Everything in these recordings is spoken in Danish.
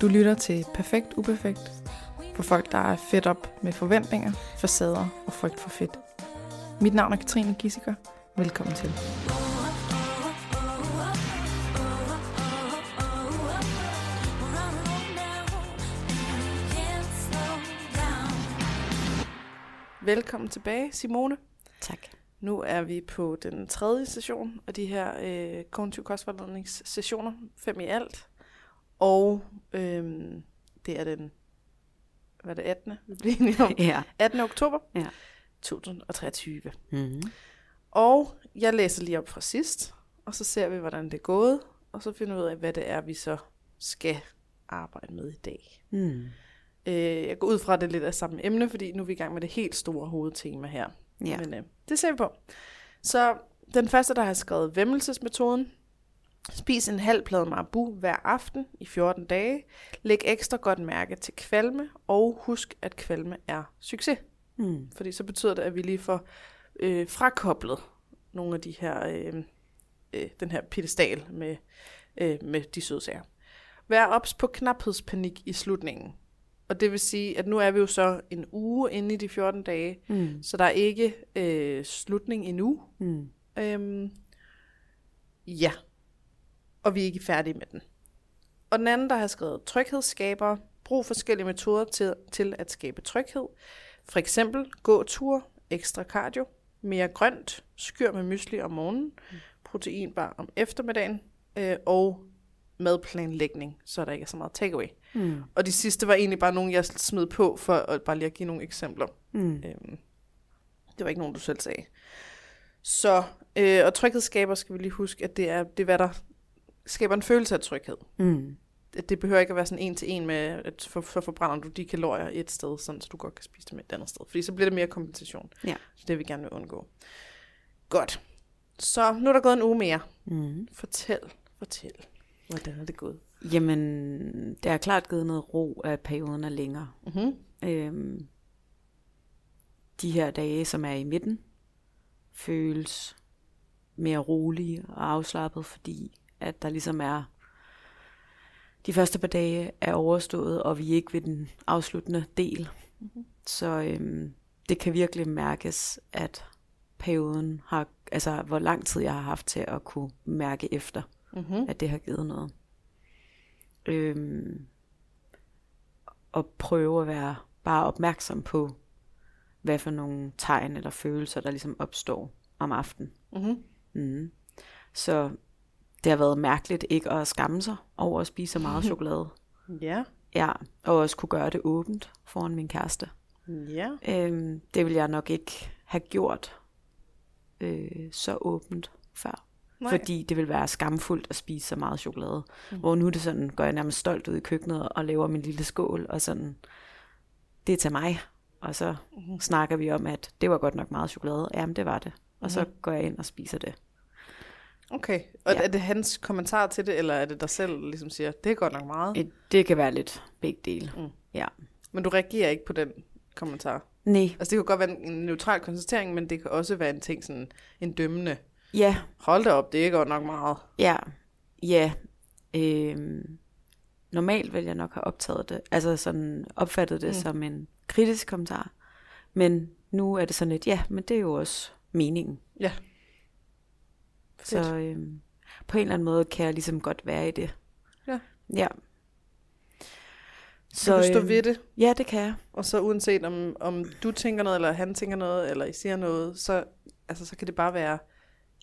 Du lytter til Perfekt Uperfekt for folk, der er fedt op med forventninger, facader og frygt for fedt. Mit navn er Katrine Gissiker. Velkommen til. Velkommen tilbage, Simone. Tak. Nu er vi på den tredje session af de her øh, kognitiv kostvejledningssessioner, fem i alt. Og øhm, det er den, hvad er det, 18. vi enige om? Ja. 18. oktober Ja. 2023. Mm-hmm. Og jeg læser lige op fra sidst, og så ser vi, hvordan det er gået, og så finder vi ud af, hvad det er, vi så skal arbejde med i dag. Mm. Øh, jeg går ud fra, at det lidt af samme emne, fordi nu er vi i gang med det helt store hovedtema her. Ja. Men øh, det ser vi på. Så den første, der har skrevet vemmelsesmetoden. Spis en halv plade marabu hver aften i 14 dage. Læg ekstra godt mærke til kvalme, og husk, at kvalme er succes. Mm. Fordi så betyder det, at vi lige får øh, frakoblet nogle af de her, øh, øh, den her pedestal med, øh, med de sødsager. Vær ops på knaphedspanik i slutningen. Og det vil sige, at nu er vi jo så en uge inde i de 14 dage, Mm. så der er ikke øh, slutning endnu. Mm. Øhm, ja, og vi er ikke færdige med den. Og den anden, der har skrevet tryghedsskaber, brug forskellige metoder til, til at skabe tryghed. For eksempel gåtur, ekstra cardio, mere grønt, skyr med mysli om morgenen, proteinbar om eftermiddagen øh, og madplanlægning, så der ikke er så meget takeaway. Mm. Og de sidste var egentlig bare nogle, jeg smed på, for at bare lige at give nogle eksempler. Mm. Øhm, det var ikke nogen, du selv sagde. Så, øh, og tryghedsskaber skal vi lige huske, at det er, det er, hvad der skaber en følelse af tryghed. Mm. Det behøver ikke at være sådan en til en med, at for, så forbrænder du de kalorier et sted, sådan, så du godt kan spise dem et andet sted. Fordi så bliver det mere kompensation. Ja. Så det vil vi gerne vil undgå. Godt. Så nu er der gået en uge mere. Mm. Fortæl, fortæl. Hvordan er det gået? Jamen, det har klart givet noget ro, at perioden er længere. Mm-hmm. Øhm, de her dage, som er i midten, føles mere rolige og afslappet, fordi at der ligesom er de første par dage er overstået, og vi er ikke ved den afsluttende del. Mhm. Så øhm, det kan virkelig mærkes, at perioden har, altså hvor lang tid jeg har haft til at kunne mærke efter, Mm-hmm. at det har givet noget. Øhm, og prøve at være bare opmærksom på, hvad for nogle tegn eller følelser, der ligesom opstår om aftenen. Mm-hmm. Mm. Så det har været mærkeligt ikke at skamme sig over at spise så meget chokolade. Ja. Ja, og også kunne gøre det åbent foran min kæreste. Ja. Øhm, det ville jeg nok ikke have gjort øh, så åbent før. Nej. Fordi det vil være skamfuldt at spise så meget chokolade. Mm. Mm. Hvor nu er det sådan, går jeg nærmest stolt ud i køkkenet og laver min lille skål, og sådan, det er til mig. Og så Mhm. snakker vi om, at det var godt nok meget chokolade. Jamen, det var det. Og så Mhm. går jeg ind og spiser det. Okay, og ja. Er det hans kommentar til det, eller er det dig selv, ligesom siger, det er godt nok meget? Et- Det kan være lidt begge dele. Mm. Ja. Men du reagerer ikke på den kommentar? Nej, Altså det kan godt være en neutral konstatering, men det kan også være en ting, sådan en dømmende. ja, Hold da op, det er godt nok meget. Ja, ja. Øhm, normalt vil jeg nok have optaget det, altså sådan opfattet det mm. som en kritisk kommentar. Men nu er det sådan lidt, ja, men det er jo også meningen. Ja. Fedt. Så øhm, på en eller anden måde kan jeg ligesom godt være i det. Ja. Ja. Så du stå øhm, ved det, Ja, det kan jeg. og så uanset om, om du tænker noget, eller han tænker noget, eller I siger noget, så, altså, så kan det bare være,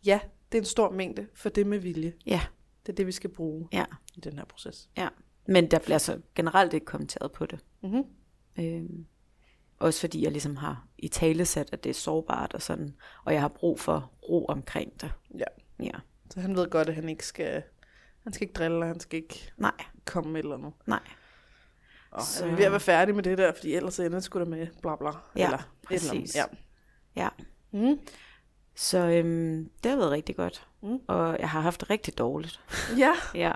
ja, det er en stor mængde, for det med vilje. Ja. Det er det, vi skal bruge Ja. i den her proces. Men der bliver så generelt ikke kommenteret på det. Mm-hmm. Øhm, også fordi jeg ligesom har i tale sat, at det er sårbart og sådan, og jeg har brug for ro omkring det. Ja. Ja. Så han ved godt, at han ikke skal, han skal ikke drille, og han skal ikke Nej, komme med eller andet. nej. Og så... Så- er ved at være færdige med det der, fordi ellers ender det sgu da med bla bla. Ja, eller et eller andet. præcis. Ja. Ja. Mm. Så øhm, det har været rigtig godt. Mm. Og jeg har haft det rigtig dårligt. ja. Ja.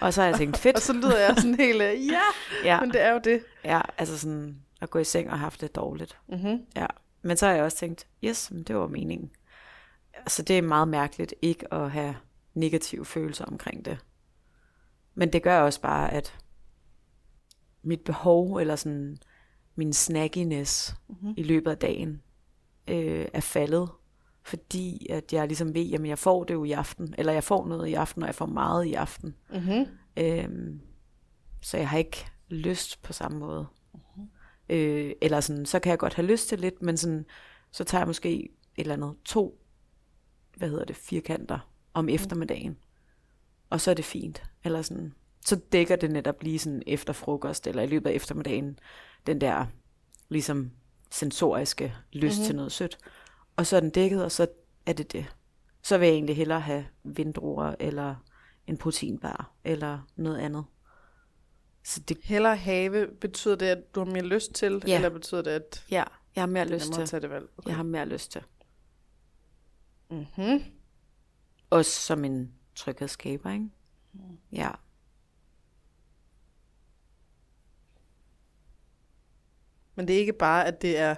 Og så har jeg tænkt, fedt. Og så lyder jeg sådan helt, øh, ja, ja, men det er jo det. ja, altså sådan at gå i seng og have haft det dårligt. Mm-hmm. Ja. Men så har jeg også tænkt, yes, men det var meningen. Så det er meget mærkeligt ikke at have negative følelser omkring det. Men det gør også bare, at mit behov, eller sådan min snackiness mm-hmm. i løbet af dagen, øh, er faldet. Fordi at jeg ligesom ved, at jeg får det jo i aften, eller jeg får noget i aften, og jeg får meget i aften. Mm-hmm. Øhm, så jeg har ikke lyst på samme måde. Mm-hmm. Øh, eller sådan, så kan jeg godt have lyst til lidt, men sådan, så tager jeg måske et eller andet to, hvad hedder det, firkanter om eftermiddagen. Og så er det fint. Eller sådan, så dækker det netop lige sådan efter frokost, eller i løbet af eftermiddagen, den der ligesom sensoriske lyst mm-hmm. til noget sødt. Og så er den dækket, og så er det det. Så vil jeg egentlig hellere have vindruer, eller en proteinbar, eller noget andet. Så det... Heller have, betyder det, at du har mere lyst til, ja. eller betyder det, at... Ja, jeg har mere lyst til. Tage det valg. Okay. Jeg har mere lyst til. Mm-hmm. Også som en tryghedsskaber, ikke? Mm. Ja. Men det er ikke bare, at det er,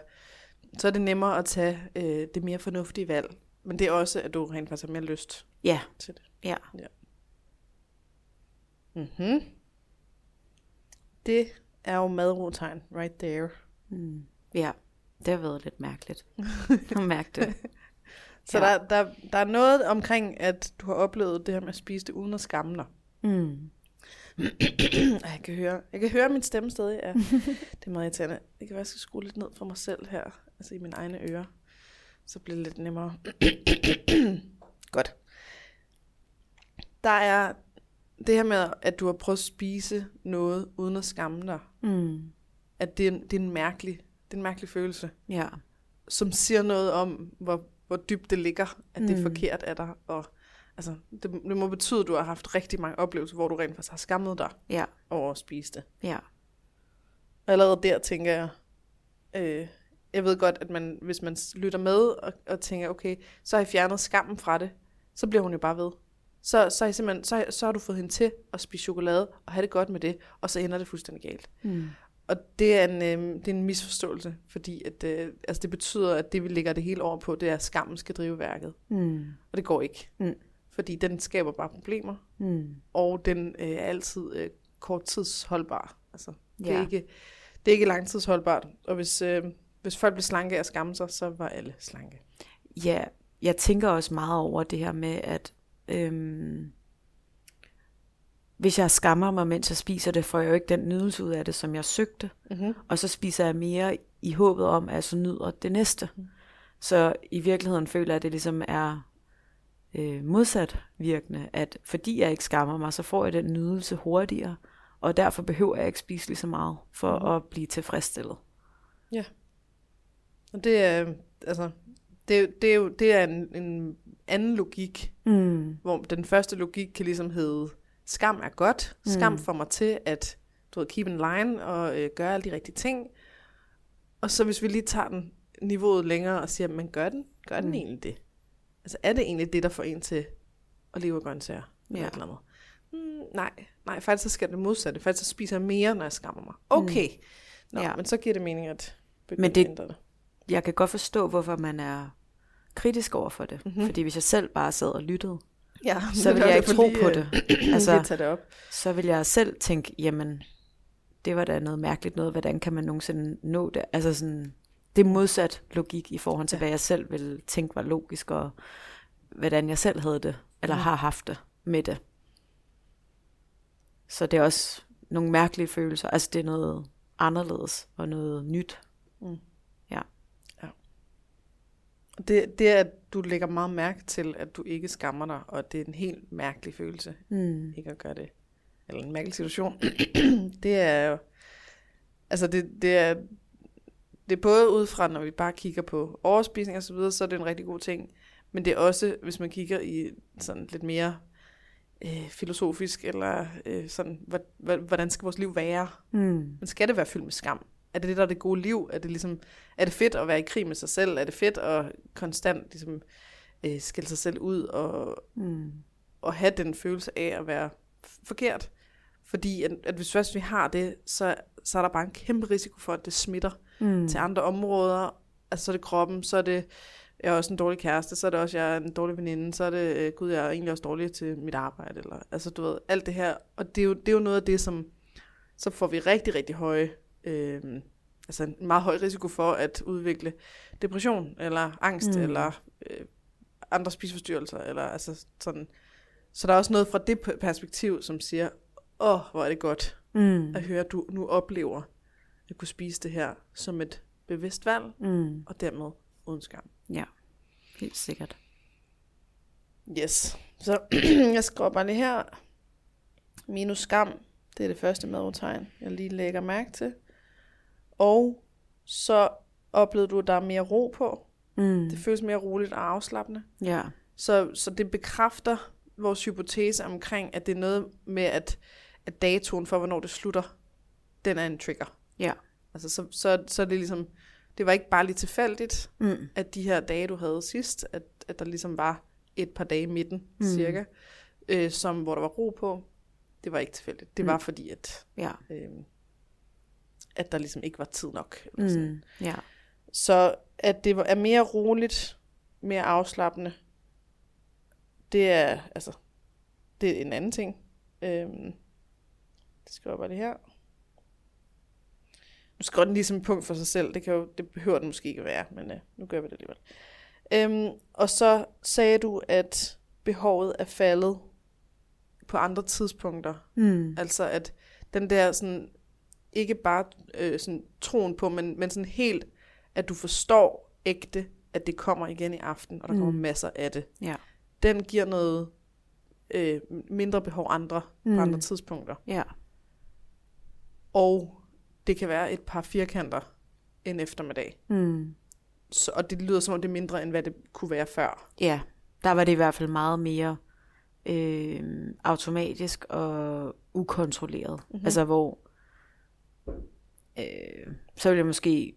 så er det nemmere at tage øh, det mere fornuftige valg. Men det er også, at du rent faktisk har mere lyst ja. til det. Ja. ja. Mm-hmm. Det er jo madrotegn right there. Mm. Ja, det har været lidt mærkeligt at mærke det. Så ja. der, der, der er noget omkring, at du har oplevet det her med at spise det uden at skamme dig. Mm. jeg, kan høre, jeg kan høre min stemme stadig. Ja. det er meget irriterende. Det kan være, at jeg skal skrue lidt ned for mig selv her. Altså i mine egne ører. Så bliver det lidt nemmere. Godt. Der er det her med, at du har prøvet at spise noget uden at skamme dig. Mm. At det er, det er en mærkelig, det er en mærkelig følelse. Ja. Som siger noget om, hvor, hvor dybt det ligger, at det er mm. forkert af dig. Og altså, det, det må betyde, at du har haft rigtig mange oplevelser, hvor du rent faktisk har skammet dig ja. over at spise det. Ja. Og allerede der tænker jeg, øh, jeg ved godt, at man, hvis man lytter med og, og tænker, okay, så har jeg fjernet skammen fra det, så bliver hun jo bare ved. Så, så, er simpelthen, så, så har du fået hende til at spise chokolade og have det godt med det, og så ender det fuldstændig galt. Mm. Og det er, en, øh, det er en misforståelse, fordi at, øh, altså det betyder, at det vi lægger det hele over på, det er, at skammen skal drive værket. Mm. Og det går ikke. Mm. Fordi den skaber bare problemer, mm. og den øh, er altid øh, korttidsholdbar. Altså, det, ja. er ikke, det er ikke langtidsholdbart. Og hvis, øh, hvis folk bliver slanke af skamme sig, så var alle slanke. Ja, jeg tænker også meget over det her med, at øhm, hvis jeg skammer mig, mens jeg spiser det, får jeg jo ikke den nydelse ud af det, som jeg søgte. Mm-hmm. Og så spiser jeg mere i håbet om, at jeg så nyder det næste. Mm. Så i virkeligheden føler jeg, at det ligesom er øh, modsat virkende, at fordi jeg ikke skammer mig, så får jeg den nydelse hurtigere, og derfor behøver jeg ikke spise lige så meget for mm. at blive tilfredsstillet. Ja. Og det er, altså, det, det er jo det er en, en anden logik, mm. hvor den første logik kan ligesom hedde, skam er godt, skam mm. får mig til at du ved, keep in line og øh, gøre alle de rigtige ting. Og så hvis vi lige tager den niveauet længere og siger, men gør den, gør den mm. egentlig det? Altså er det egentlig det, der får en til at leve af grøntsager? Ja. Eller andet? Mm, nej, nej, faktisk så skal det modsatte. Faktisk så spiser jeg mere, når jeg skammer mig. Okay, mm. Nå, ja. men så giver det mening at begynde men det, at ændre det. Jeg kan godt forstå, hvorfor man er kritisk over for det. Mm-hmm. Fordi hvis jeg selv bare sad og lyttede, ja, så ville jeg ikke tro på det. altså, tage det op. Så vil jeg selv tænke, jamen, det var da noget mærkeligt noget. Hvordan kan man nogensinde nå det? Altså sådan, det er modsat logik i forhold til, ja. hvad jeg selv ville tænke var logisk, og hvordan jeg selv havde det, eller ja. har haft det med det. Så det er også nogle mærkelige følelser. Altså det er noget anderledes og noget nyt. Mm. Ja. ja. Det, det er, at du lægger meget mærke til, at du ikke skammer dig, og det er en helt mærkelig følelse, mm. ikke at gøre det. Eller en mærkelig situation. det er jo, altså det, det er, det er både ud fra, når vi bare kigger på overspisning og så videre, så er det en rigtig god ting. Men det er også, hvis man kigger i sådan lidt mere øh, filosofisk, eller øh, sådan, hvordan skal vores liv være? Mm. Men skal det være fyldt med skam? Er det det, der er det gode liv? Er det, ligesom, er det fedt at være i krig med sig selv? Er det fedt at konstant ligesom, øh, skille sig selv ud og, mm. og have den følelse af at være forkert? Fordi at, at hvis først vi har det, så, så er der bare en kæmpe risiko for, at det smitter mm. til andre områder. Altså så er det kroppen, så er det jeg er også en dårlig kæreste, så er det også, jeg er en dårlig veninde, så er det, øh, gud, jeg er egentlig også dårlig til mit arbejde, eller, altså du ved, alt det her, og det er jo, det er jo noget af det, som, så får vi rigtig, rigtig høje, øh, altså en meget høj risiko for at udvikle depression, eller angst, Mm. eller øh, andre spiseforstyrrelser, eller altså sådan. Så der er også noget fra det perspektiv, som siger, åh, oh, hvor er det godt Mm. at høre, at du nu oplever at kunne spise det her som et bevidst valg, Mm. og dermed uden skam. Ja, helt sikkert. Yes. Så jeg skriver bare lige her. Minus skam. Det er det første madtegn, jeg lige lægger mærke til. Og så oplevede du, at der er mere ro på. Mm. Det føles mere roligt og afslappende. Ja. Så, så det bekræfter vores hypotese omkring, at det er noget med, at, at datoen for, hvornår det slutter, den er en trigger. Ja. Altså, så, så, så er det ligesom, det var ikke bare lige tilfældigt, Mm. at de her dage, du havde sidst, at, at der ligesom var et par dage i midten, Mm. cirka, øh, som, hvor der var ro på. Det var ikke tilfældigt. Det Mm. var fordi, at, Ja. øh, at der ligesom ikke var tid nok. Eller sådan. Mm. Ja. Så at det var- er mere roligt, mere afslappende, det er, altså, det er en anden ting. Øhm, det skriver jeg bare lige her. Nu skriver den lige som et punkt for sig selv. Det, kan jo, det behøver den måske ikke være, men øh, nu gør vi det alligevel. Øhm, og så sagde du, at behovet er faldet på andre tidspunkter. Mm. Altså at den der sådan, ikke bare øh, sådan troen på, men, men sådan helt, at du forstår ægte, at det kommer igen i aften, og der mm. kommer Mm. masser af det. Ja. Den giver noget øh, mindre behov andre mm. Mm. på andre tidspunkter. Ja. Og det kan være et par firkanter en eftermiddag. Mm. Så, og det lyder som om det er mindre, end hvad det kunne være før. Ja, der var det i hvert fald meget mere øh, automatisk og ukontrolleret. Mm-hmm. Altså hvor, øh, så ville jeg måske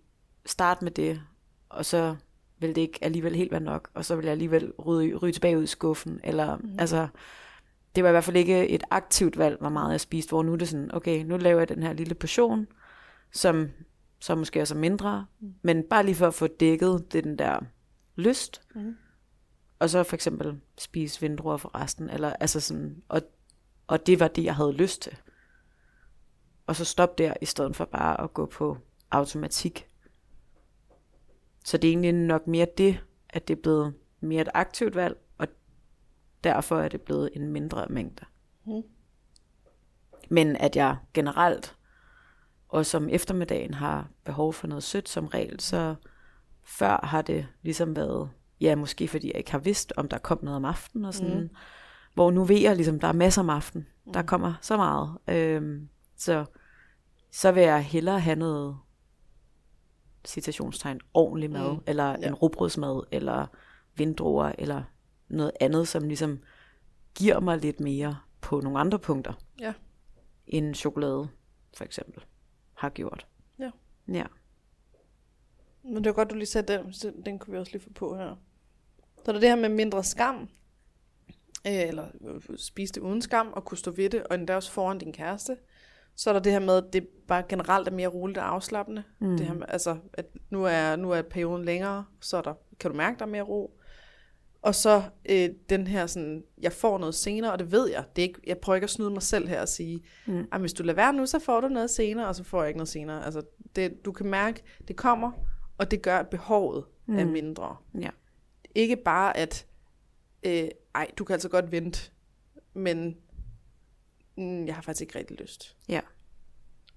starte med det, og så ville det ikke alligevel helt være nok, og så ville jeg alligevel ryge, ryge tilbage ud i skuffen. Eller, mm-hmm. altså, det var i hvert fald ikke et aktivt valg, hvor meget jeg spiste, hvor nu er det sådan, okay, nu laver jeg den her lille portion, som så måske også er mindre, mm. men bare lige for at få dækket det, den der lyst, Mhm. og så for eksempel spise vindruer for resten, eller altså sådan, og, og det var det, jeg havde lyst til. Og så stop der, i stedet for bare at gå på automatik. Så det er egentlig nok mere det, at det er blevet mere et aktivt valg, og derfor er det blevet en mindre mængde. Mhm. Men at jeg generelt, også om eftermiddagen, har behov for noget sødt som regel, så før har det ligesom været, ja, måske fordi jeg ikke har vidst, om der kom noget om aftenen og sådan, mm. hvor nu ved jeg ligesom, der er masser om aftenen, der kommer så meget. Øhm, så, så vil jeg hellere have noget citationstegn, ordentlig mad, mm. Eller Ja. en rugbrødsmad, eller vindruer, eller noget andet, som ligesom giver mig lidt mere på nogle andre punkter, Ja. end chokolade, for eksempel, har gjort. Ja. Ja. Men det var godt, du lige sagde den. Den kunne vi også lige få på her. Så er der det her med mindre skam. Øh, eller øh, spise det uden skam, og kunne stå ved det, og endda også foran din kæreste. Så er der det her med, at det bare generelt er mere roligt og afslappende. Mm. Det her med, altså, at nu er, nu er perioden længere, så er der, kan du mærke, der er mere ro. Og så øh, den her sådan, jeg får noget senere, og det ved jeg. Det er ikke, jeg prøver ikke at snyde mig selv her og sige, mm. hvis du lader være nu, så får du noget senere, og så får jeg ikke noget senere. Altså, det, du kan mærke, det kommer, og det gør, at behovet mm. er mindre. Ja. Ikke bare at, øh, ej, du kan altså godt vente, men mm, jeg har faktisk ikke rigtig lyst. Ja.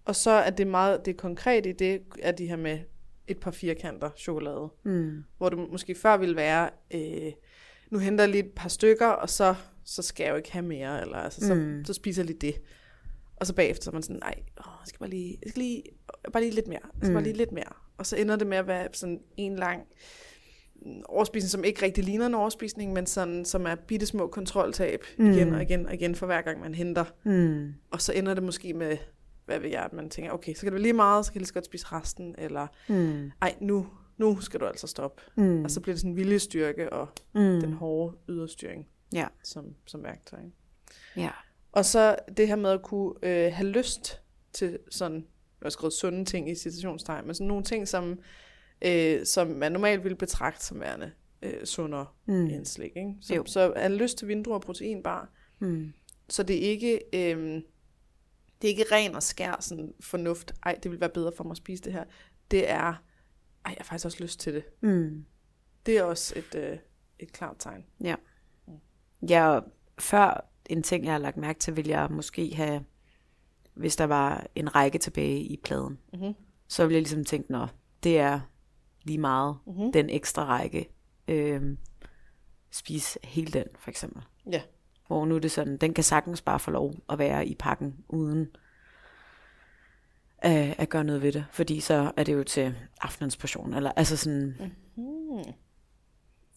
Og så er det meget, det konkrete i det, er de her med et par firkanter chokolade. Mm. Hvor du måske før ville være, øh, nu henter jeg lige et par stykker, og så, så skal jeg jo ikke have mere, eller altså, så, Mm. så spiser jeg lige det. Og så bagefter så er man sådan, nej, åh, jeg skal bare lige, jeg skal lige, bare lige lidt mere, jeg skal mm. bare lige lidt mere. Og så ender det med at være sådan en lang overspisning, som ikke rigtig ligner en overspisning, men sådan, som er bitte små kontroltab mm. igen og igen og igen for hver gang man henter. Mm. Og så ender det måske med, hvad ved jeg, at man tænker, okay, så kan det være lige meget, så kan jeg lige så godt spise resten, eller Mm. ej, nu, nu skal du altså stoppe. Mm. Og så bliver det sådan en viljestyrke og mm. den hårde yderstyring Ja. som, som værktøj. Ja. Og så det her med at kunne øh, have lyst til sådan, jeg har skrevet sunde ting i citationstegn, men sådan nogle ting, som, øh, som man normalt ville betragte som værende øh, sundere Mm. mm. end slik. Ikke? Så, Jo. så er lyst til vindruer og proteinbar, Mm. så det er ikke, øh, det er ikke ren og skær sådan fornuft, ej, det vil være bedre for mig at spise det her. Det er, ej, jeg har faktisk også lyst til det. Mm. Det er også et, øh, et klart tegn. Ja. Ja, og før en ting, jeg har lagt mærke til, vil jeg måske have, hvis der var en række tilbage i pladen, Mhm. så ville jeg ligesom tænke, nå, det er lige meget Mhm. den ekstra række. Øhm, spise hele den, for eksempel. Ja. Hvor nu er det sådan, den kan sagtens bare få lov at være i pakken, uden øh, at gøre noget ved det. Fordi så er det jo til aftenens portion. Eller, altså sådan, Hmm.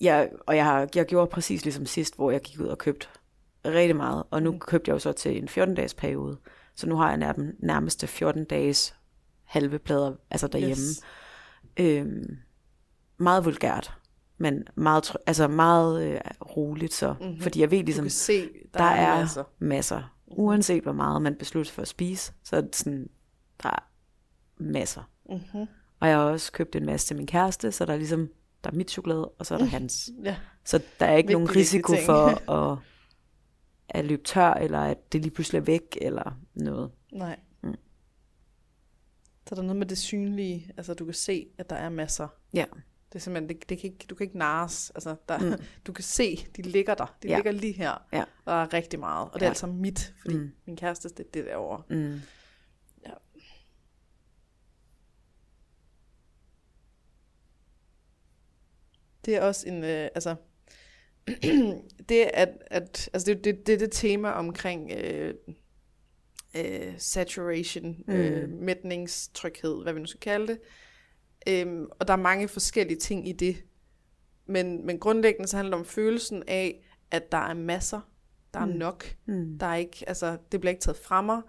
Ja, og jeg, har, jeg gjorde præcis ligesom sidst, hvor jeg gik ud og købte rigtig meget. Og nu købte jeg jo så til en 14-dages periode. Så nu har jeg nærmest, nærmeste 14-dages halve plader, altså derhjemme. Yes. Øhm, meget vulgært, men meget, altså meget øh, roligt så. Mm-hmm. Fordi jeg ved ligesom, se, der, der, er, er masser. masser. Uanset hvor meget man beslutter for at spise, så er det sådan, der er masser. Mm-hmm. Og jeg har også købt en masse til min kæreste, så der er ligesom, der er mit chokolade, og så er der hans. Ja. Så der er ikke Vigtig, nogen risiko for at, at løbe tør, eller at det lige pludselig er væk, eller noget. Nej. Så der er noget med det synlige, altså du kan se, at der er masser. Ja. Det er simpelthen, det, det kan ikke, du kan ikke nares. Altså, der, mm. du kan se, de ligger der. De Ja. ja. ligger lige her. Ja. Og der er rigtig meget. Og det er Ja. altså mit, fordi Mm. min kæreste, det er det derovre. Mm. Det er også en, øh, altså, det at, at altså det, det, det det tema omkring øh, øh, saturation, mm. øh, mætningstryghed, hvad vi nu skal kalde det. Øhm, og der er mange forskellige ting i det. Men, men grundlæggende så handler det om følelsen af, at der er masser, der er Mm. nok. Mm. Der er ikke, altså, det bliver ikke taget fra mig,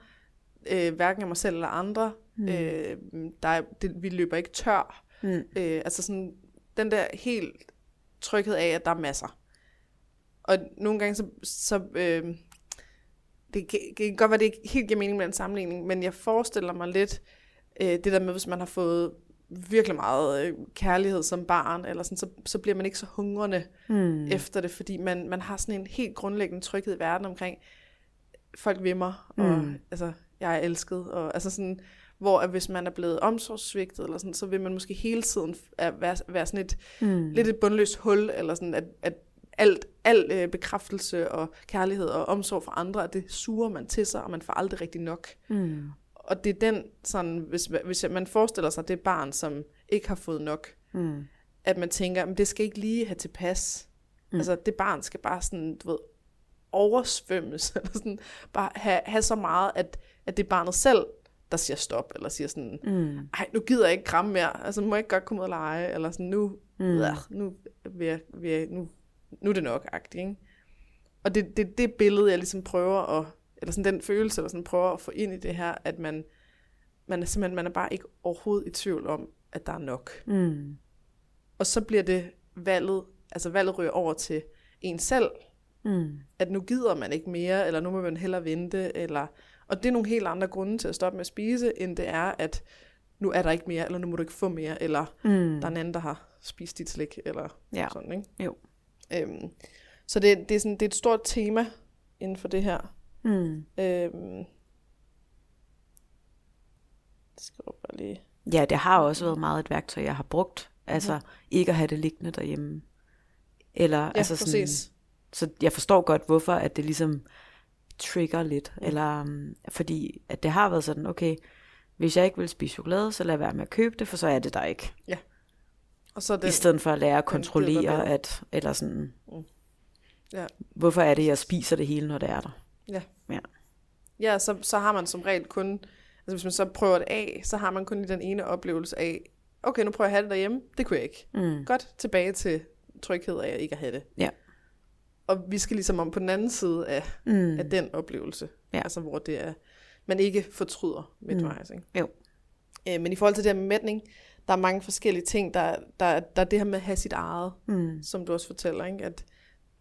øh, hverken af mig selv eller andre. Mm. Øh, der er, det, vi løber ikke tør. Mm. Øh, altså sådan, den der helt tryghed af, at der er masser. Og nogle gange så, så øh, det, kan, det kan godt være, det ikke helt giver mening med en sammenligning, men jeg forestiller mig lidt øh, det der med, hvis man har fået virkelig meget øh, kærlighed som barn, eller sådan, så, så bliver man ikke så hungrende Mm. efter det, fordi man, man har sådan en helt grundlæggende tryghed i verden omkring, folk vil mig, og Mm. altså, jeg er elsket, og altså sådan, hvor at hvis man er blevet omsorgssvigtet, eller sådan, så vil man måske hele tiden være, være sådan et, Mm. lidt et bundløst hul, eller sådan, at, at alt, al øh, bekræftelse og kærlighed og omsorg for andre, det suger man til sig, og man får aldrig rigtig nok. Mm. Og det er den, sådan, hvis, hvis man forestiller sig det barn, som ikke har fået nok, Mm. at man tænker, men det skal ikke lige have tilpas. Mm. Altså, det barn skal bare sådan, du ved, oversvømmes, eller sådan, bare have, have så meget, at, at det er barnet selv, der siger stop, eller siger sådan, Mm. ej, nu gider jeg ikke kramme mere, altså, må jeg ikke godt komme ud og lege, eller sådan, nu, Mm. mm. nu, vil jeg, vil jeg, nu, nu er det nok, agtigt, ikke? Og det er det, det billede, jeg ligesom prøver at, eller sådan den følelse, eller sådan prøver at få ind i det her, at man, man er simpelthen, man er bare ikke overhovedet i tvivl om, at der er nok. Mm. Og så bliver det valget, altså valget ryger over til en selv, Mm. at nu gider man ikke mere, eller nu må man hellere vente, eller, og det er nogle helt andre grunde til at stoppe med at spise, end det er, at nu er der ikke mere, eller nu må du ikke få mere, eller Mm. der er en anden, der har spist dit slik, eller Ja. sådan, ikke? Jo. Øhm, så det, det, er sådan, det er et stort tema inden for det her. Mm. Øhm, det skal jeg bare lige... Ja, det har også været meget et værktøj, jeg har brugt. Altså, ikke at have det liggende derhjemme. Eller, Ja, altså sådan, præcis. Så jeg forstår godt, hvorfor at det ligesom trigger lidt. Mm. Eller, um, fordi at det har været sådan, okay, hvis jeg ikke vil spise chokolade, så lad være med at købe det, for så er det der ikke. Og så Den, I stedet for at lære at kontrollere, at, eller sådan, Mm. Ja. hvorfor er det, jeg spiser det hele, når det er der? Ja, så, så har man som regel kun, altså hvis man så prøver det af, så har man kun den ene oplevelse af, okay, nu prøver jeg at have det derhjemme, det kunne jeg ikke. Mm. Godt tilbage til tryghed af ikke at have det. Ja. Og vi skal ligesom om på den anden side af, Mm. af den oplevelse, Ja. altså hvor det er, man ikke fortryder midtvejs. Ikke? Jo. Øh, men i forhold til det her med mætning, der er mange forskellige ting, der, der, der er det her med at have sit eget, Mm. som du også fortæller, ikke? at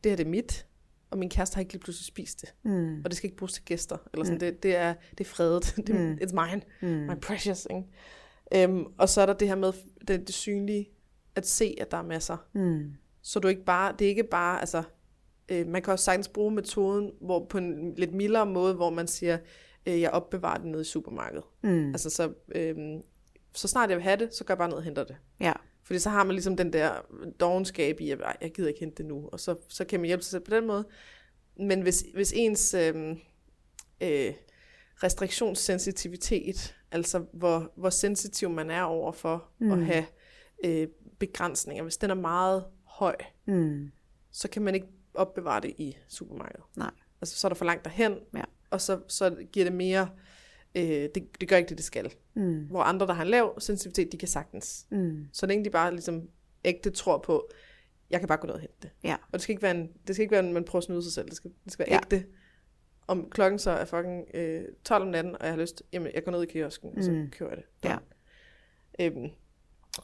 det her det er mit, og min kæreste har ikke lige pludselig spist det, Mm. og det skal ikke bruges til gæster, eller sådan, mm. det, det, er, det er fredet, det, Mm. it's mine, Mm. my precious. Ikke? Øhm, og så er der det her med det, det synlige, at se, at der er masser. Mm. Så du ikke bare, det er ikke bare, altså, øh, man kan også sagtens bruge metoden, hvor på en lidt mildere måde, hvor man siger, øh, jeg opbevarer det nede i supermarkedet. Mm. Altså så, øhm, så snart jeg vil have det, så går jeg bare ned og henter det. Ja. Fordi så har man ligesom den der dogenskab i, at "Ej, jeg gider ikke hente det nu, og så, så kan man hjælpe sig selv på den måde. Men hvis, hvis ens øhm, øh, restriktionssensitivitet, altså hvor, hvor sensitiv man er over for mm. at have øh, begrænsninger, hvis den er meget høj, Mm. så kan man ikke opbevare det i supermarkedet. Nej. Altså så er der for langt derhen, Ja. og så, så giver det mere, øh, det, det gør ikke det, det skal. Mm. Hvor andre, der har en lav sensitivitet, de kan sagtens. Mm. Så længe de bare ligesom ægte tror på, jeg kan bare gå ned og hente det. Ja. Og det skal ikke være, en, det skal ikke være, at man prøver at snyde sig selv. Det skal, det skal være Ja. ægte. Om klokken så er fucking øh, 12 om natten, og jeg har lyst, jamen jeg går ned i kiosken, og så Mm. køber jeg det. Ja. Øhm,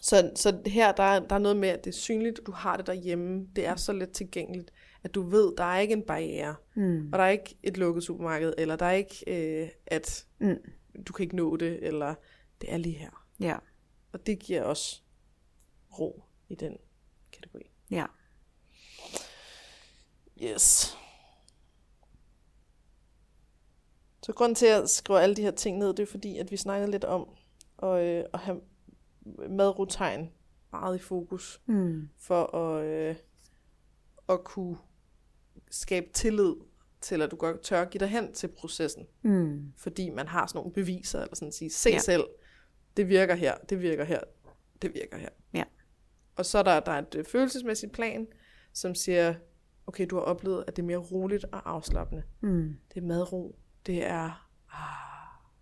så, så her, der er, der er noget med, at det er synligt, du har det derhjemme. Det er så let tilgængeligt, at du ved, der er ikke en barriere. Mm. Og der er ikke et lukket supermarked, eller der er ikke, øh, at Mm. du kan ikke nå det, eller det er lige her. Ja. Og det giver også ro i den kategori. Ja. Yes. Så grunden til at skrive alle de her ting ned, det er fordi, at vi snakkede lidt om at, øh, at have madrutegn meget i fokus, Mm. for at, øh, at kunne skabe tillid til, at du godt tør give dig hen til processen. Mm. Fordi man har sådan nogle beviser, eller sådan at sige, se Ja. selv, det virker her, det virker her, det virker her. Ja. Og så er der, der er et øh, følelsesmæssigt plan, som siger, okay, du har oplevet, at det er mere roligt og afslappende. Mm. Det er madro, det er, ah,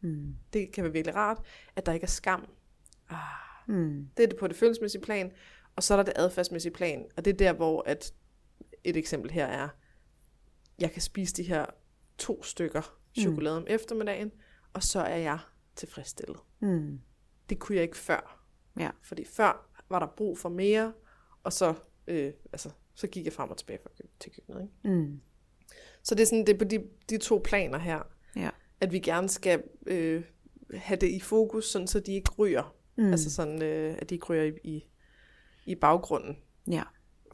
Mm. det kan være virkelig rart, at der ikke er skam. Ah, Mm. det er det på det følelsesmæssige plan, og så er der det adfærdsmæssige plan, og det er der, hvor at et eksempel her er, jeg kan spise de her to stykker chokolade om eftermiddagen, og så er jeg tilfredsstillet. Mm. Det kunne jeg ikke før. Ja. Fordi før var der brug for mere, og så, øh, altså, så gik jeg frem og tilbage til køkkenet. Ikke? Mm. Så det er, sådan, det er på de, de to planer her, Ja. at vi gerne skal øh, have det i fokus, sådan, så de ikke ryger. Mm. Mm. Altså sådan, øh, at de ikke ryger i, i, i baggrunden. Ja.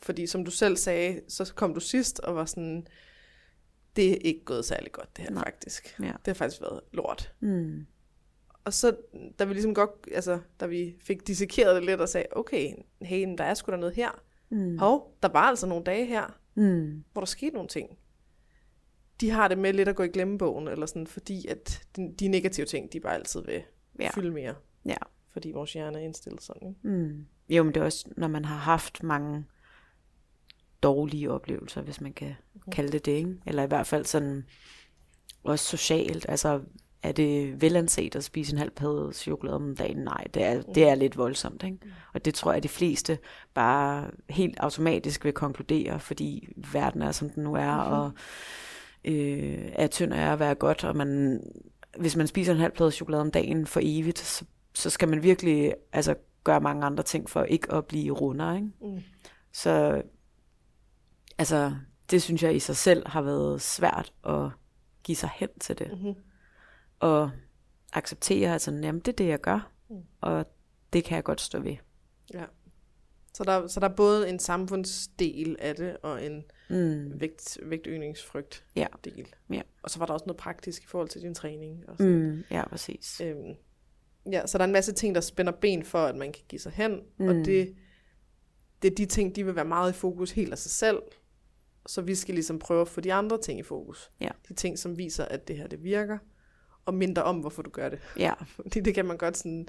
Fordi som du selv sagde, så kom du sidst og var sådan, det er ikke gået særlig godt det her Nej. faktisk. Ja. Det har faktisk været lort. Mm. Og så, da vi ligesom godt, altså, da vi fik dissekeret det lidt og sagde, okay, hey, men der er sgu da noget her. Mm. Hov, der var altså nogle dage her, Mm. hvor der skete nogle ting. De har det med lidt at gå i glemmebogen, eller sådan, fordi at de, de negative ting, de bare altid vil Ja. fylde mere. Ja. Fordi vores hjerne er indstillet sådan, ikke? Mm. Jo, men det er også, når man har haft mange dårlige oplevelser, hvis man kan Mhm. kalde det det, ikke? Eller i hvert fald sådan, også socialt, altså er det velanset at spise en halv plade chokolade om dagen? Nej, det er, det er lidt voldsomt, ikke? Og det tror jeg, at de fleste bare helt automatisk vil konkludere, fordi verden er, som den nu er, og øh, er tynd af at være godt, og man, hvis man spiser en halv plade chokolade om dagen for evigt, så, så skal man virkelig altså, gøre mange andre ting for ikke at blive rundere, ikke? Mm. Så altså, det synes jeg i sig selv har været svært at give sig hen til det. Mm-hmm. Og acceptere, at sådan, jamen, det er det, jeg gør. Mm. Og det kan jeg godt stå ved. Ja. Så der, så der er både en samfundsdel af det, og en Mm. vægt, vægtøgningsfrygt Ja. del. Ja. Og så var der også noget praktisk i forhold til din træning. Og sådan. Mm. Ja, præcis. Øhm, ja, så der er en masse ting, der spænder ben for, at man kan give sig hen. Mm. Og det, det er de ting, de vil være meget i fokus helt af sig selv. Så vi skal ligesom prøve at få de andre ting i fokus. Ja. De ting, som viser, at det her det virker. Og mindre om, hvorfor du gør det. Ja, Fordi det kan man godt sådan,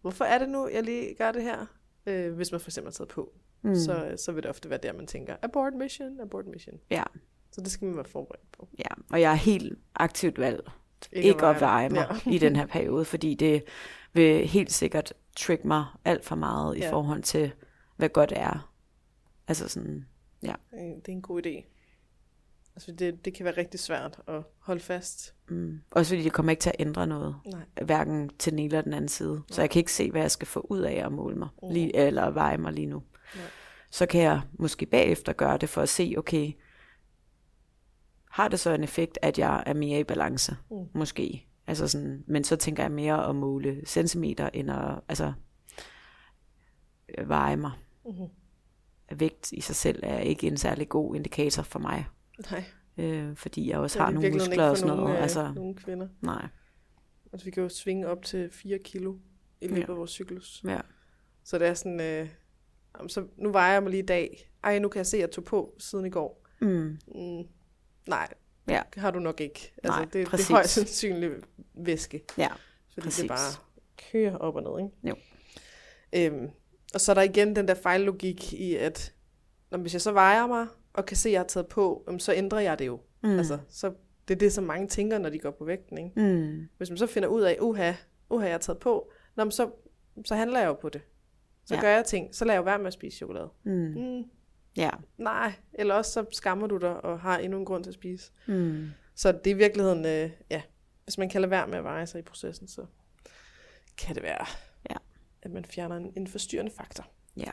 hvorfor er det nu, jeg lige gør det her? Øh, hvis man for eksempel er taget på. Mm. Så, så vil det ofte være der, man tænker, abort mission, abort mission. ja, Så det skal man være forberedt på. ja. Og jeg har helt aktivt valgt ikke at veje mig Ja. i den her periode, fordi det vil helt sikkert trigge mig alt for meget i Ja. forhold til, hvad godt er. Altså sådan, ja. Øh, Det er en god idé. Altså det, det kan være rigtig svært at holde fast. Mm. Også fordi det kommer ikke til at ændre noget. Nej. hverken til den ene eller den anden side. Så jeg kan ikke se, hvad jeg skal få ud af at måle mig, Mm. lige, eller veje mig lige nu. Nej. Så kan jeg måske bagefter gøre det for at se, okay, har det så en effekt, at jeg er mere i balance? Mm. Måske. Altså sådan, men så tænker jeg mere at måle centimeter, end at altså, øh, veje mig. Mm-hmm. Vægt i sig selv er ikke en særlig god indikator for mig. Nej. øh, fordi jeg også har nogle muskler og sådan noget. nogle, øh, altså, nogle kvinder. nej, Altså, vi kan jo svinge op til 4 kilo i løbet Ja. af vores cyklus. ja. Så det er sådan, øh, så nu vejer jeg mig lige i dag. Ej, nu kan jeg se, at jeg tog på siden i går. Mm, Mm, nej, Ja. det har du nok ikke. Altså, Nej, det, det er præcis. højst sandsynligt væske. ja, Fordi Præcis. det bare kører op og ned, ikke? Jo. Øhm, og så er der igen den der fejllogik i, at når, hvis jeg så vejer mig, og kan se, at jeg har taget på, så ændrer jeg det jo. mm. Altså, så det er det, som mange tænker, når de går på vægten, ikke? mm, Hvis man så finder ud af, uha, uha, jeg har taget på, nå, men så, så handler jeg jo på det. Så Ja. gør jeg ting. Så lader jeg være med at spise chokolade. mm, Mm, ja, nej, eller også så skammer du dig og har endnu en grund til at spise. mm, Så det er i virkeligheden, øh, ja, hvis man kan lade være med at veje sig i processen, så kan det være. At man fjerner en, en forstyrrende faktor. ja.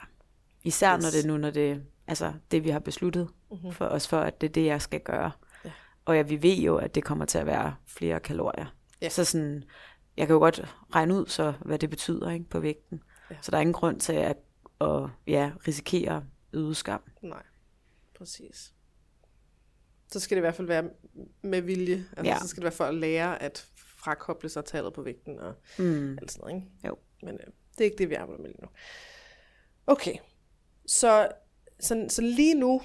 Især når Yes. det er nu, når det, altså det vi har besluttet Mm-hmm. for os for, at det er det, jeg skal gøre. Ja. Og ja, vi ved jo, at det kommer til at være flere kalorier. Ja. Så sådan, jeg kan jo godt regne ud så, hvad det betyder ikke, på vægten. Ja. Så der er ingen grund til at, at ja, risikere øget skam. Nej, præcis. Så skal det i hvert fald være med vilje. Altså, ja. så skal det være for at lære at frakoble sig tallet på vægten og Mm. alt sådan noget, ikke? Jo. Men øh, det er ikke det, vi arbejder med lige nu. Okay, så, så, så lige nu,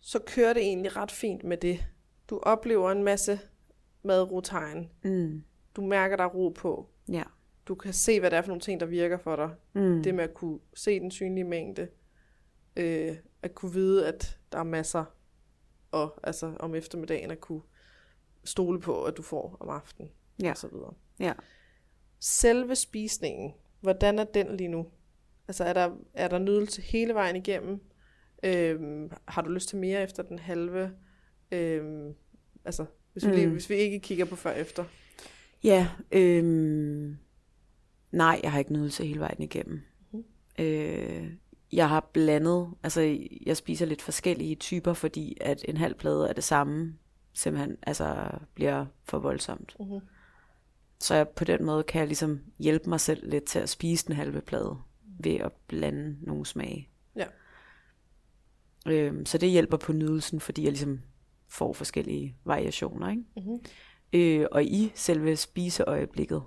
så kører det egentlig ret fint med det. Du oplever en masse madrotegn. Mm. Du mærker, der er ro på. Ja. Du kan se, hvad det er for nogle ting, der virker for dig. Mm. Det med at kunne se den synlige mængde. Øh, at kunne vide, at der er masser. Og altså om eftermiddagen at kunne stole på, at du får om aftenen. Ja. Og så videre. Ja. Selve spisningen, hvordan er den lige nu? Altså er der, er der nydelse hele vejen igennem? Øhm, har du lyst til mere efter den halve? Øhm, altså, hvis vi, lige, Mm. hvis vi ikke kigger på før efter. Ja, øhm, nej, jeg har ikke nydelse hele vejen igennem. Mhm. Øh, jeg har blandet, altså jeg spiser lidt forskellige typer, fordi at en halv plade af det samme simpelthen altså, bliver for voldsomt. Mhm. Så jeg, på den måde kan jeg ligesom hjælpe mig selv lidt til at spise den halve plade ved at blande nogle smage. Ja. Øhm, så det hjælper på nydelsen, fordi jeg ligesom får forskellige variationer. Ikke? Mhm. Øh, og i selve spiseøjeblikket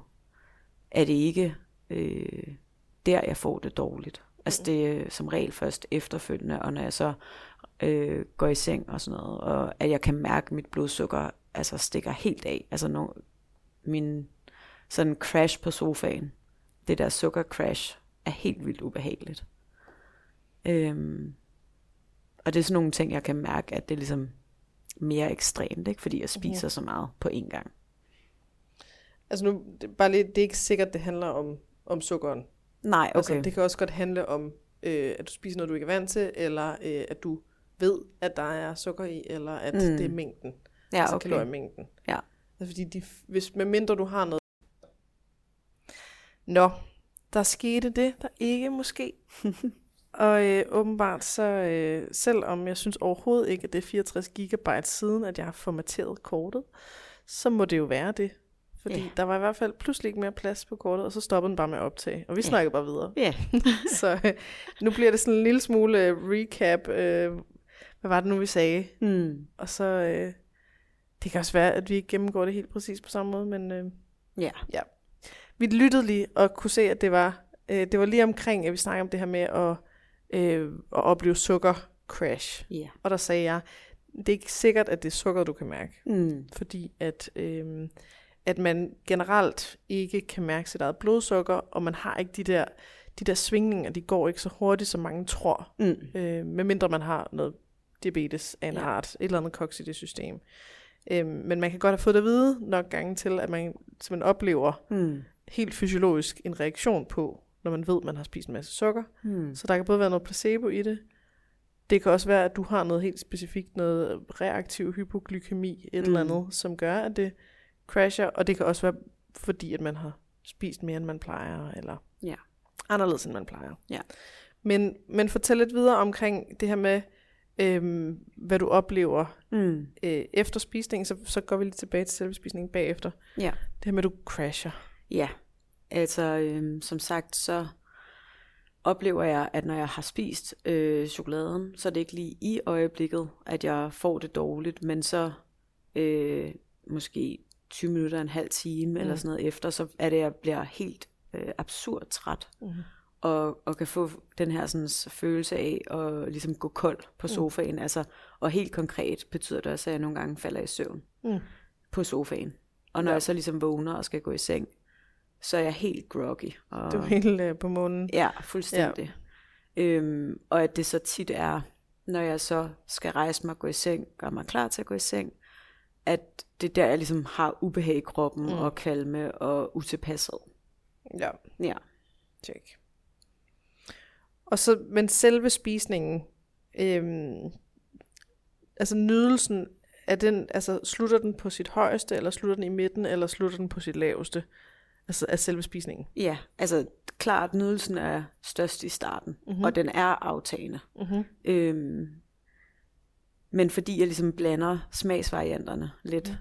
er det ikke øh, der, jeg får det dårligt. Altså det er som regel først efterfølgende, og når jeg så øh, går i seng og sådan noget, og at jeg kan mærke, at mit blodsukker altså stikker helt af. Altså no, min sådan crash på sofaen, det der sukker crash, er helt vildt ubehageligt. Øhm, og det er sådan nogle ting, jeg kan mærke, at det er ligesom mere ekstremt, ikke? fordi jeg spiser så meget på én gang. Altså nu, det, bare lige, det er ikke sikkert, det handler om, om sukkeren. Nej, okay. Altså, det kan også godt handle om, øh, at du spiser noget, du ikke er vant til, eller øh, at du ved, at der er sukker i, eller at Mm. mm. det er mængden. ja, altså okay. kaloriemængden. Ja. Altså fordi, de, hvis, med mindre du har noget... Nå, der skete det, der ikke måske. og øh, åbenbart så, øh, selvom jeg synes overhovedet ikke, at det er 64 gigabyte siden, at jeg har formateret kortet, så må det jo være det. Fordi Ja. der var i hvert fald pludselig ikke mere plads på kortet, og så stoppede den bare med at optage. Og vi Ja. snakkede bare videre. Ja. så øh, nu bliver det sådan en lille smule øh, recap. Øh, hvad var det nu, vi sagde? Mm. Og så, øh, det kan også være, at vi ikke gennemgår det helt præcis på samme måde, men øh, Ja. ja. Vi lyttede lige og kunne se, at det var, øh, det var lige omkring, at vi snakkede om det her med at, øh, at opleve sukker crash. Ja. Og der sagde jeg, det er ikke sikkert, at det er sukker, du kan mærke, Mm. fordi at, øh, at man generelt ikke kan mærke sit eget blodsukker, og man har ikke de der, de der svingninger, de går ikke så hurtigt, som mange tror Mm. øh, medmindre man har noget diabetes af en Ja. art, et eller andet koks i det system. Øh, men man kan godt have fået det at vide nok gange til, at man simpelthen oplever Mm. Helt fysiologisk en reaktion på, når man ved, at man har spist en masse sukker. Mm. Så der kan både være noget placebo i det. Det kan også være, at du har noget helt specifikt, noget reaktiv hypoglykemi, et Mm. eller andet, som gør, at det crasher. Og det kan også være, fordi at man har spist mere, end man plejer, eller Ja. anderledes, end man plejer. Ja. Men, men fortæl lidt videre omkring det her med, øhm, hvad du oplever Mm. øh, efter spisningen, så, så går vi lidt tilbage til selve spisningen bagefter. Ja. Det her med, at du crasher. Ja, altså øhm, som sagt, så oplever jeg, at når jeg har spist øh, chokoladen, så er det ikke lige i øjeblikket, at jeg får det dårligt, men så øh, måske 20 minutter, en halv time mm. eller sådan noget efter, så er det, at jeg bliver helt øh, absurd træt. Mm. Og, og kan få den her sådan, følelse af at ligesom gå kold på sofaen. Mm. Altså, og helt konkret betyder det også, at jeg nogle gange falder i søvn mm. på sofaen. Og når ja. jeg så ligesom vågner og skal gå i seng, så er jeg helt groggy. Og, Du er helt øh, på månen. Ja, fuldstændig. Ja. Øhm, og at det så tit er, når jeg så skal rejse mig gå i seng, gøre mig klar til at gå i seng, at det er der, jeg ligesom har ubehag i kroppen, mm. og kvalme og utilpasset. Ja, Ja. tjek. Og så, men selve spisningen, øhm, altså nydelsen, er den, altså slutter den på sit højeste, eller slutter den i midten, eller slutter den på sit laveste? Altså af selve spisningen. Ja, altså klart, nydelsen er størst i starten, mm-hmm. og den er aftagende. Mm-hmm. Øhm, men fordi jeg ligesom blander smagsvarianterne lidt,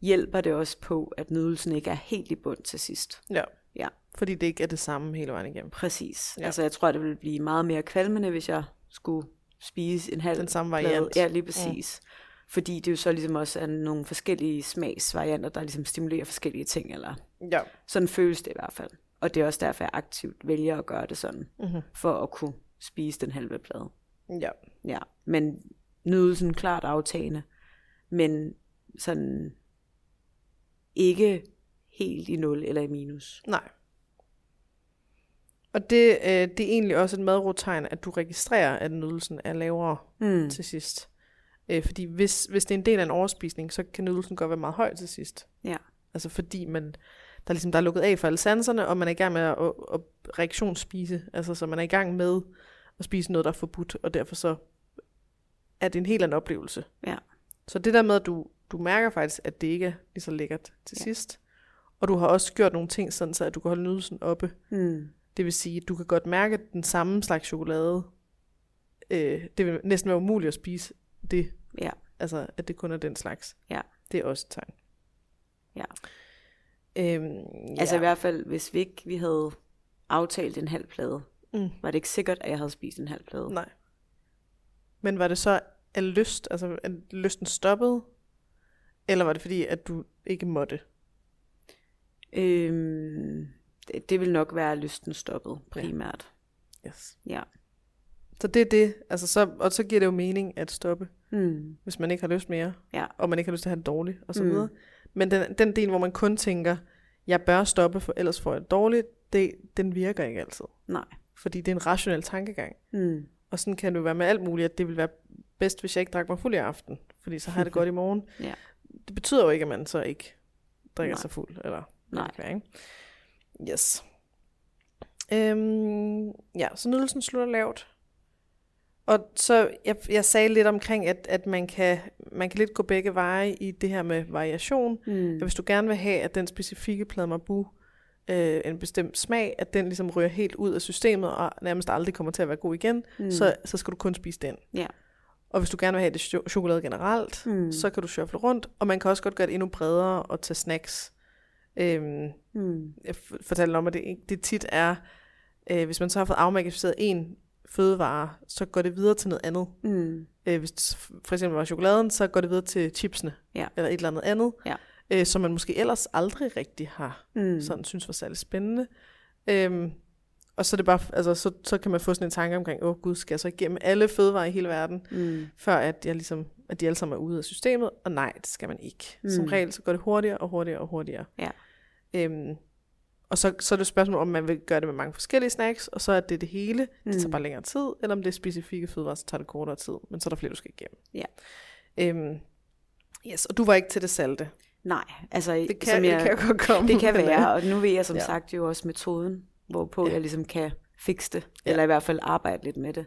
hjælper det også på, at nydelsen ikke er helt i bund til sidst. Ja, Ja, fordi det ikke er det samme hele vejen igennem. præcis. Ja. Ja. Altså jeg tror, det ville blive meget mere kvalmende, hvis jeg skulle spise en halv Den samme plade. variant. Ja, lige præcis. Mm. Fordi det jo så ligesom også er nogle forskellige smagsvarianter, der ligesom stimulerer forskellige ting, eller Ja, sådan føles det i hvert fald. Og det er også derfor, jeg aktivt vælger at gøre det sådan, Mhm. for at kunne spise den halve plade. ja. Ja, men nydelsen klart aftagende, men sådan ikke helt i nul eller i minus. Nej. Og det, øh, det er egentlig også et madrotegn, at du registrerer, at nydelsen er lavere Mm. til sidst. Øh, fordi hvis, hvis det er en del af en overspisning, så kan nydelsen godt være meget høj til sidst. Ja. Altså fordi man, der er, ligesom, der er lukket af for alle sanserne, og man er i gang med at, at, at reaktionsspise. Altså så man er i gang med at spise noget, der er forbudt, og derfor så er det en helt anden oplevelse. Ja. Så det der med, at du, du mærker faktisk, at det ikke er lige så lækkert til Ja. sidst. Og du har også gjort nogle ting, sådan så at du kan holde nydelsen oppe. Mm. Det vil sige, at du kan godt mærke at den samme slags chokolade. Øh, det vil næsten være umuligt at spise det. Ja. Altså, at det kun er den slags. Ja. Det er også et tegn. Ja. Øhm, Ja. Altså i hvert fald, hvis vi ikke vi havde aftalt en halv plade, Mm. var det ikke sikkert, at jeg havde spist en halv plade. Nej. Men var det så af lyst, altså at lysten stoppede? Eller var det fordi, at du ikke måtte? Øhm, det, det vil nok være lysten stoppet primært. Yes. Ja. Så det er det, altså så, og så giver det jo mening at stoppe, Mm. hvis man ikke har lyst mere, Ja. og man ikke har lyst til at have det dårligt, og så Mm. videre. Men den, den del, hvor man kun tænker, jeg bør stoppe, for ellers får jeg det dårligt, det, den virker ikke altid. Nej. Fordi det er en rationel tankegang. Mm. Og sådan kan det jo være med alt muligt, at det vil være bedst, hvis jeg ikke drak mig fuld i aften, fordi så har jeg det godt i morgen. Ja. Det betyder jo ikke, at man så ikke drikker Nej. sig fuld, eller Nej. være, ikke? Yes. Øhm, ja, så nydelsen slutter lavt. Og så, jeg, jeg sagde lidt omkring, at, at man, kan, man kan lidt gå begge veje i det her med variation. Mm. At hvis du gerne vil have, at den specifikke plade marbu, øh, en bestemt smag, at den ligesom ryger helt ud af systemet, og nærmest aldrig kommer til at være god igen, Mm. så, så skal du kun spise den. Ja. Og hvis du gerne vil have det cho- chokolade generelt, Mm. så kan du shuffle rundt, og man kan også godt gøre det endnu bredere og tage snacks. Øhm, Mm. jeg fortalte om, at det, det tit er, øh, hvis man så har fået afmagasineret en fødevare, så går det videre til noget andet. Mm. Øh, hvis det for eksempel var chokoladen, så går det videre til chipsene, Ja. eller et eller andet andet, Ja. øh, som man måske ellers aldrig rigtig har Mm. sådan synes var særlig spændende. Øhm, og så, er det bare, altså, så, så kan man få sådan en tanke omkring, åh oh, gud, skal jeg så igennem alle fødevarer i hele verden, Mm. før at, jeg ligesom, at de alle sammen er ude af systemet, og nej, det skal man ikke. Mm. Som regel, så går det hurtigere og hurtigere og hurtigere. Ja. Øhm, og så, så er det et spørgsmål, om man vil gøre det med mange forskellige snacks, og så er det det hele, det tager Mm. bare længere tid, eller om det er specifikke fødevarer, så tager det kortere tid, men så er der flere, du skal igennem. Ja. Øhm, yes, og du var ikke til det salte. Nej, altså Det kan, som det jeg, kan jo godt komme. det kan være, og nu ved jeg som Ja. sagt jo også metoden, hvorpå Ja. jeg ligesom kan fikse det, Ja. eller i hvert fald arbejde lidt med det.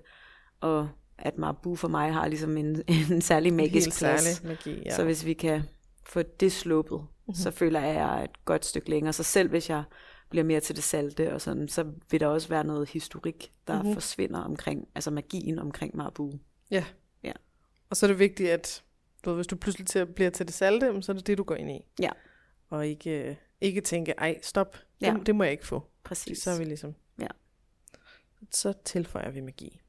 Og at Marabu for mig har ligesom en, en særlig en magisk helt plads. særlig magi, ja. Så hvis vi kan få det sluppet, mm-hmm. så føler jeg, at jeg er et godt stykke længere. Så selv hvis jeg bliver mere til det salte og sådan, så vil der også være noget historik, der Mhm. mm-hmm. forsvinder omkring, altså magien omkring Marabu. Ja. Ja. Og så er det vigtigt, at du ved, hvis du pludselig til, bliver til det salte, så er det det, du går ind i. Ja. Og ikke, ikke tænke, ej, stop, det, Ja. det må jeg ikke få. Præcis. så er vi ligesom... Ja. så tilføjer vi magi.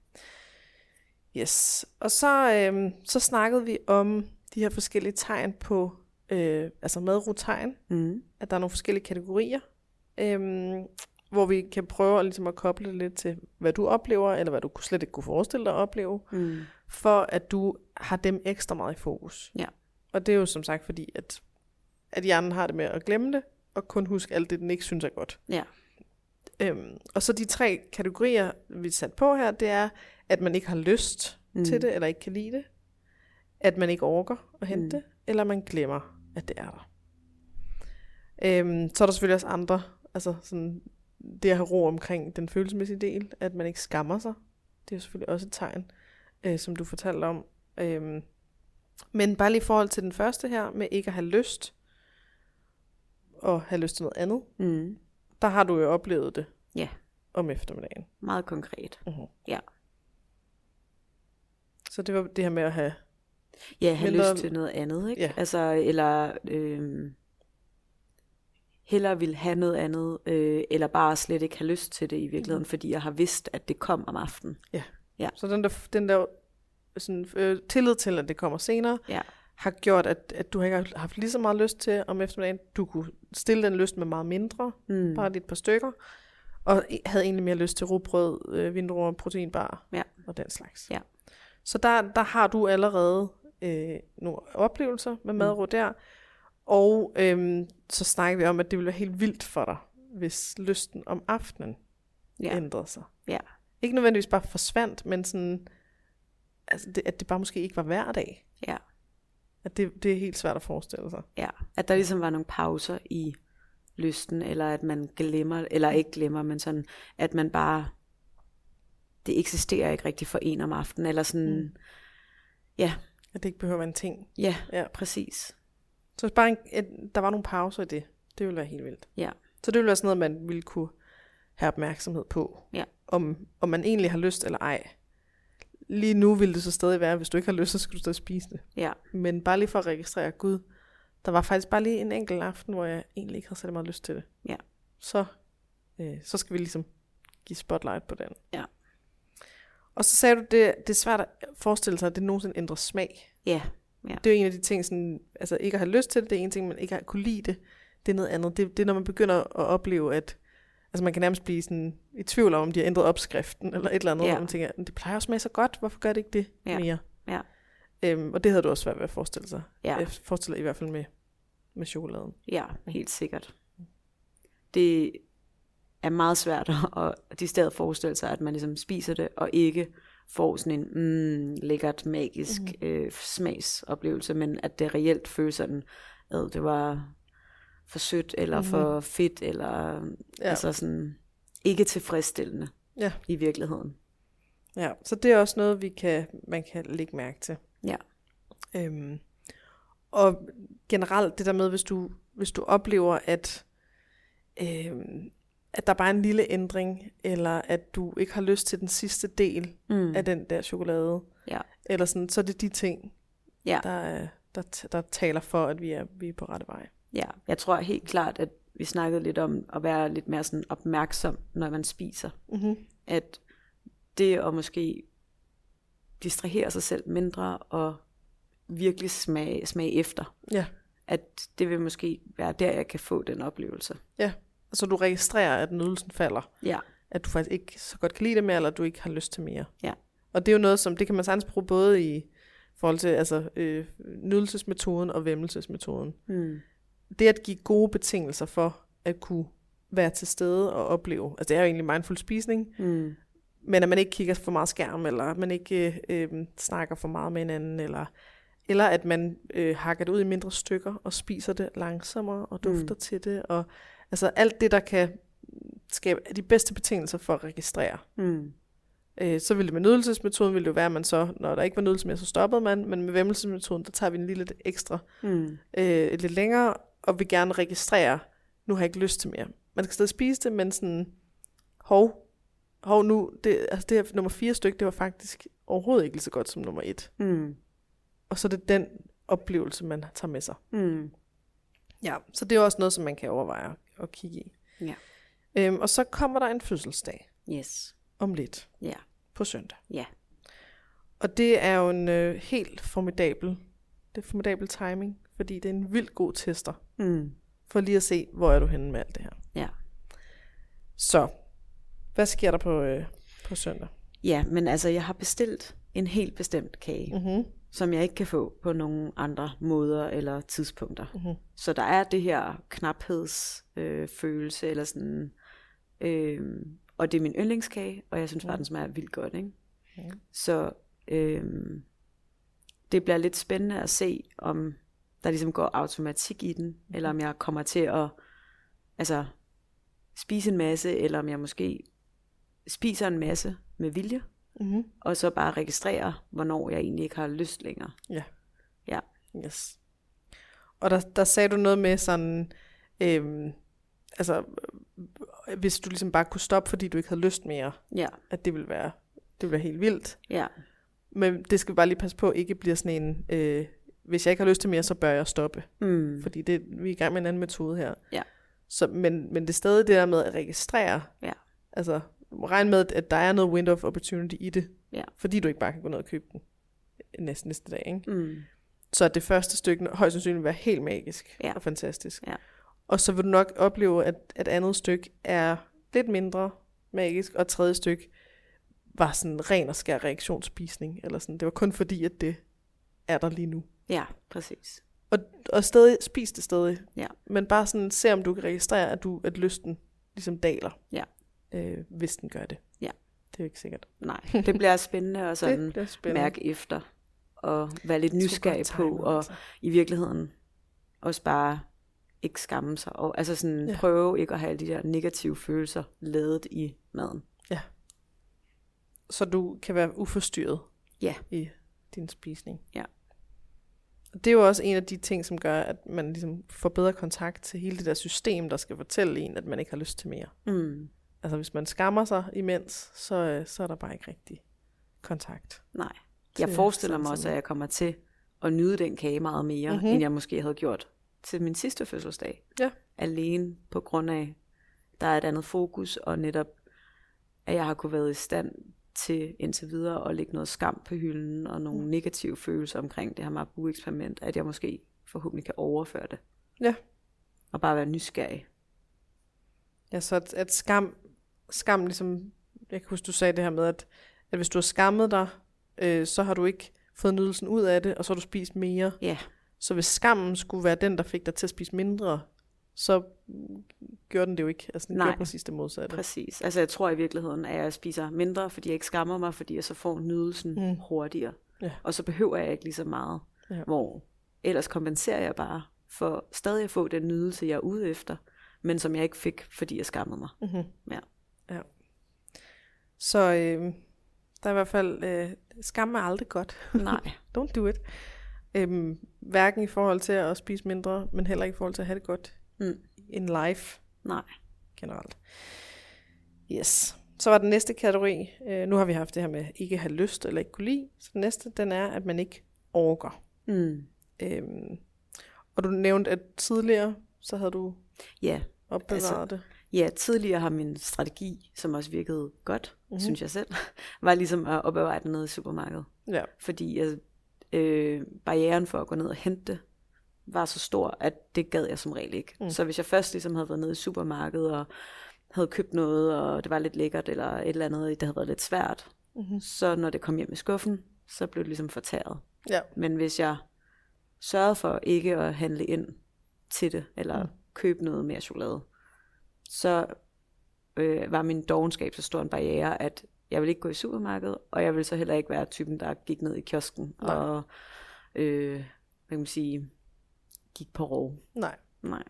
Yes. Og så, øhm, så snakkede vi om de her forskellige tegn på, øh, altså madrotegn, Mm. at der er nogle forskellige kategorier, øhm, hvor vi kan prøve at, ligesom at koble det lidt til, hvad du oplever, eller hvad du slet ikke kunne forestille dig at opleve, Mm. for at du har dem ekstra meget i fokus. Ja. Og det er jo som sagt fordi, at, at hjernen har det med at glemme det, og kun huske alt det, den ikke synes er godt. Ja. Øhm, og så de tre kategorier, vi sat på her, det er, at man ikke har lyst mm. til det, eller ikke kan lide det, at man ikke orker at hente mm. det, eller man glemmer, at det er der. Øhm, så er der selvfølgelig også andre, altså sådan, det at have ro omkring den følelsesmæssige del, at man ikke skammer sig, det er jo selvfølgelig også et tegn, øh, som du fortalte om. Øhm, men bare lige i forhold til den første her, med ikke at have lyst, og have lyst til noget andet, Mm. der har du jo oplevet det Ja. om eftermiddagen. Meget konkret. Uh-huh. Ja. Så det var det her med at have... Ja, have Mindre- lyst til noget andet, ikke? Ja. Altså, eller øhm, hellere vil have noget andet, øh, eller bare slet ikke have lyst til det i virkeligheden, Mhm. fordi jeg har vidst, at det kom om aftenen. Så den der, den der sådan, øh, tillid til, at det kommer senere, Ja. har gjort, at, at du ikke har haft lige så meget lyst til om eftermiddagen. Du kunne stille den lyst med meget mindre, Mm. bare lige et par stykker, og havde egentlig mere lyst til rugbrød, øh, vindruer, proteinbar Ja. og den slags. Ja. Så der, der har du allerede øh, nogle oplevelser med madro der, og øhm, så snakker vi om, at det ville være helt vildt for dig, hvis lysten om aftenen Ja. ændrede sig. Ja. Ikke nødvendigvis bare forsvandt, men sådan, altså det, at det bare måske ikke var hver dag. Ja. At det, det er helt svært at forestille sig. Ja, at der ligesom var nogle pauser i lysten, eller at man glemmer, eller ikke glemmer, men sådan, at man bare, det eksisterer ikke rigtigt for en om aftenen, eller sådan, Mm. ja, At det ikke behøver en ting. ja, Ja. præcis. Så bare en, at der var nogle pauser i det, det ville være helt vildt. Ja. Så det ville være sådan noget, man ville kunne have opmærksomhed på. Ja. Om, om man egentlig har lyst eller ej. Lige nu vil det så stadig være, hvis du ikke har lyst, så skal du stadig spise det. Ja, Men bare lige for at registrere, Gud, der var faktisk bare lige en enkelt aften, hvor jeg egentlig ikke havde særlig meget lyst til det. Ja. Så, øh, så skal vi ligesom give spotlight på den. Ja. Og så sagde du, det, det er svært at forestille sig, at det nogensinde ændrer smag. ja, Det er jo en af de ting, sådan, altså ikke at have lyst til det, det er en ting, man ikke har kunne lide det. Det er noget andet. Det, det er, når man begynder at opleve, at altså man kan nærmest blive sådan, i tvivl om, om de har ændret opskriften, eller et eller andet, Ja. ja. og man tænker, det plejer at smage så godt, hvorfor gør det ikke det Ja. mere? Ja. Øhm, og det havde du også svært ved at forestille sig. ja, Jeg forestiller i hvert fald med, med chokoladen. ja, helt sikkert. Det er meget svært at de stedet forestille sig, at man ligesom spiser det, og ikke får sådan en mm, lækkert, magisk mm. øh, smagsoplevelse, men at det reelt føles sådan, at det var for sødt, eller mm. for fedt, eller Ja. altså sådan ikke tilfredsstillende Ja. i virkeligheden. Ja, så det er også noget, vi kan, man kan lægge mærke til. Ja. Øhm, og generelt det der med, hvis du, hvis du oplever, at, øhm, at der bare er en lille ændring, eller at du ikke har lyst til den sidste del Mm. af den der chokolade, Ja. eller sådan, så er det de ting, Ja. der, er- der, der taler for, at vi er, vi er på rette vej. Ja, jeg tror helt klart, at vi snakkede lidt om at være lidt mere sådan opmærksom, når man spiser. Mm-hmm. At det at måske distrahere sig selv mindre og virkelig smage, smage efter, Ja, at det vil måske være der, jeg kan få den oplevelse. Så du registrerer, at nydelsen falder. Ja, at du faktisk ikke så godt kan lide det mere, eller at du ikke har lyst til mere. Ja. Og det er jo noget, som det kan man sagtens bruge både i forhold til altså, øh, nydelsesmetoden og væmmelsesmetoden. mm. Det at give gode betingelser for at kunne være til stede og opleve, altså det er jo egentlig mindful spisning, Mm. men at man ikke kigger for meget skærm, eller at man ikke øh, øh, snakker for meget med hinanden, eller, eller at man øh, hakker det ud i mindre stykker og spiser det langsommere og dufter mm. til det, og altså alt det, der kan skabe de bedste betingelser for at registrere. Mm. Øh, så ville det med nydelsesmetoden, ville det jo være, at man så, når der ikke var nydelse mere, så stoppede man, men med væmmelsesmetoden, der tager vi en lille lidt ekstra, Mm. øh, lidt længere, og vil gerne registrere, nu har jeg ikke lyst til mere. Man skal stadig spise det, men sådan, hov, hov nu, det, altså det her nummer fire stykke, det var faktisk overhovedet ikke lige så godt som nummer et. Mm. Og så er det den oplevelse, man tager med sig. Mm. Ja, så det er også noget, som man kan overveje at kigge i. Ja. Øhm, og så kommer der en fødselsdag. Yes. om lidt Ja. på søndag. Ja. Og det er jo en øh, helt formidabel, det er formidabel timing, fordi det er en vildt god tester, Mm. for lige at se, hvor er du henne med alt det her. Ja. Så, hvad sker der på, øh, på søndag? Ja, men altså, jeg har bestilt en helt bestemt kage, Mm-hmm. Som jeg ikke kan få på nogen andre måder eller tidspunkter. Mhm. Så der er det her knaphedsfølelse, øh, følelse, eller sådan, øh, og det er min yndlingskage, og jeg synes bare, den smager vildt godt, ikke? Mhm. Så øh, det bliver lidt spændende at se, om der ligesom går automatik i den, eller om jeg kommer til at altså, spise en masse, eller om jeg måske spiser en masse med vilje, Mm-hmm. og så bare registrerer, hvornår jeg egentlig ikke har lyst længere. Ja. Ja. Yes. Og der, der sagde du noget med sådan, øhm, altså, øh, hvis du ligesom bare kunne stoppe, fordi du ikke havde lyst mere, Ja, at det ville være, det ville være helt vildt. ja, Men det skal vi bare lige passe på, ikke bliver sådan en, øh, hvis jeg ikke har lyst til mere, så bør jeg stoppe. mm. Fordi det, vi er i gang med en anden metode her. Ja. Så, men, men det er stadig det der med at registrere. Ja. Altså, regn med, at der er noget window of opportunity i det. Ja. Fordi du ikke bare kan gå ned og købe den næsten næste dag. Ikke? Mm. Så at det første stykke højst sandsynligt vil være helt magisk Ja. og fantastisk. Ja. Og så vil du nok opleve, at, at andet stykke er lidt mindre magisk, og tredje stykke var sådan ren og skær reaktionsspisning. Eller sådan. Det var kun fordi, at det er der lige nu. ja, præcis. Og, og stadig, spis det stadig. Ja. Men bare sådan, se om du kan registrere, at, du, at lysten ligesom daler. Ja. Øh, hvis den gør det. Ja. Det er jo ikke sikkert. Nej, det bliver spændende at sådan det spændende. mærke efter, og være lidt er nysgerrig på, timet, og altså. i virkeligheden også bare ikke skamme sig, og altså sådan Ja. ja. prøve ikke at have alle de der negative følelser ladet i maden. Så du kan være uforstyrret Ja. i din spisning. Ja. Det er jo også en af de ting, som gør, at man ligesom får bedre kontakt til hele det der system, der skal fortælle en, at man ikke har lyst til mere. Mm. Altså hvis man skammer sig imens, så, øh, så er der bare ikke rigtig kontakt. Nej. Jeg Til forestiller mig også, at jeg kommer til at nyde den kage meget mere, Mhm. mm-hmm. end jeg måske havde gjort til min sidste fødselsdag. Ja. Alene på grund af, der er et andet fokus, og netop, at jeg har kunne været i stand til indtil videre at lægge noget skam på hylden, og nogle negative følelser omkring det her Marabu-eksperiment, at jeg måske forhåbentlig kan overføre det. Ja. Og bare være nysgerrig. Ja, så at, at skam, skam ligesom, jeg kan huske, du sagde det her med, at, at hvis du har skammet dig, øh, så har du ikke fået nydelsen ud af det, og så har du spist mere. Ja, Så hvis skammen skulle være den, der fik dig til at spise mindre, så gjorde den det jo ikke. Altså den Nej. gjorde præcis det modsatte. præcis. Altså jeg tror i virkeligheden, at jeg spiser mindre, fordi jeg ikke skammer mig, fordi jeg så får nydelsen mm. hurtigere. Ja. Og så behøver jeg ikke lige så meget. Ja. Hvor ellers kompenserer jeg bare for stadig at få den nydelse, jeg er ude efter, men som jeg ikke fik, fordi jeg skammede mig. Mm-hmm. Ja. Så øh, der er i hvert fald, øh, skam er aldrig godt. Nej, Don't do it. Øhm, hverken i forhold til at spise mindre, men heller ikke i forhold til at have det godt Mm. in life nej. generelt. Yes. Så var den næste kategori. Øh, nu har vi haft det her med ikke have lyst eller ikke kunne lide. Så den næste, den er, at man ikke orker. Mm. Øhm, og du nævnte, at tidligere, så havde du Ja. opbevaret Altså, det. Ja, tidligere har min strategi, som også virkede godt, Mhm. mm-hmm. synes jeg selv, var ligesom at opbevare det nede i supermarkedet. Ja. Fordi jeg, øh, barrieren for at gå ned og hente det, var så stor, at det gad jeg som regel ikke. Mm. Så hvis jeg først ligesom havde været nede i supermarkedet og havde købt noget, og det var lidt lækkert, eller et eller andet, det havde været lidt svært, Mm-hmm. så når det kom hjem i skuffen, så blev det ligesom fortæret. Ja. Men hvis jeg sørgede for ikke at handle ind til det, eller mm. købe noget mere chokolade, så øh, var min dogenskab så stor en barriere, at jeg ville ikke gå i supermarkedet, og jeg ville så heller ikke være typen, der gik ned i kiosken Nej. og øh, hvad kan man sige, gik på rov. Nej. Nej.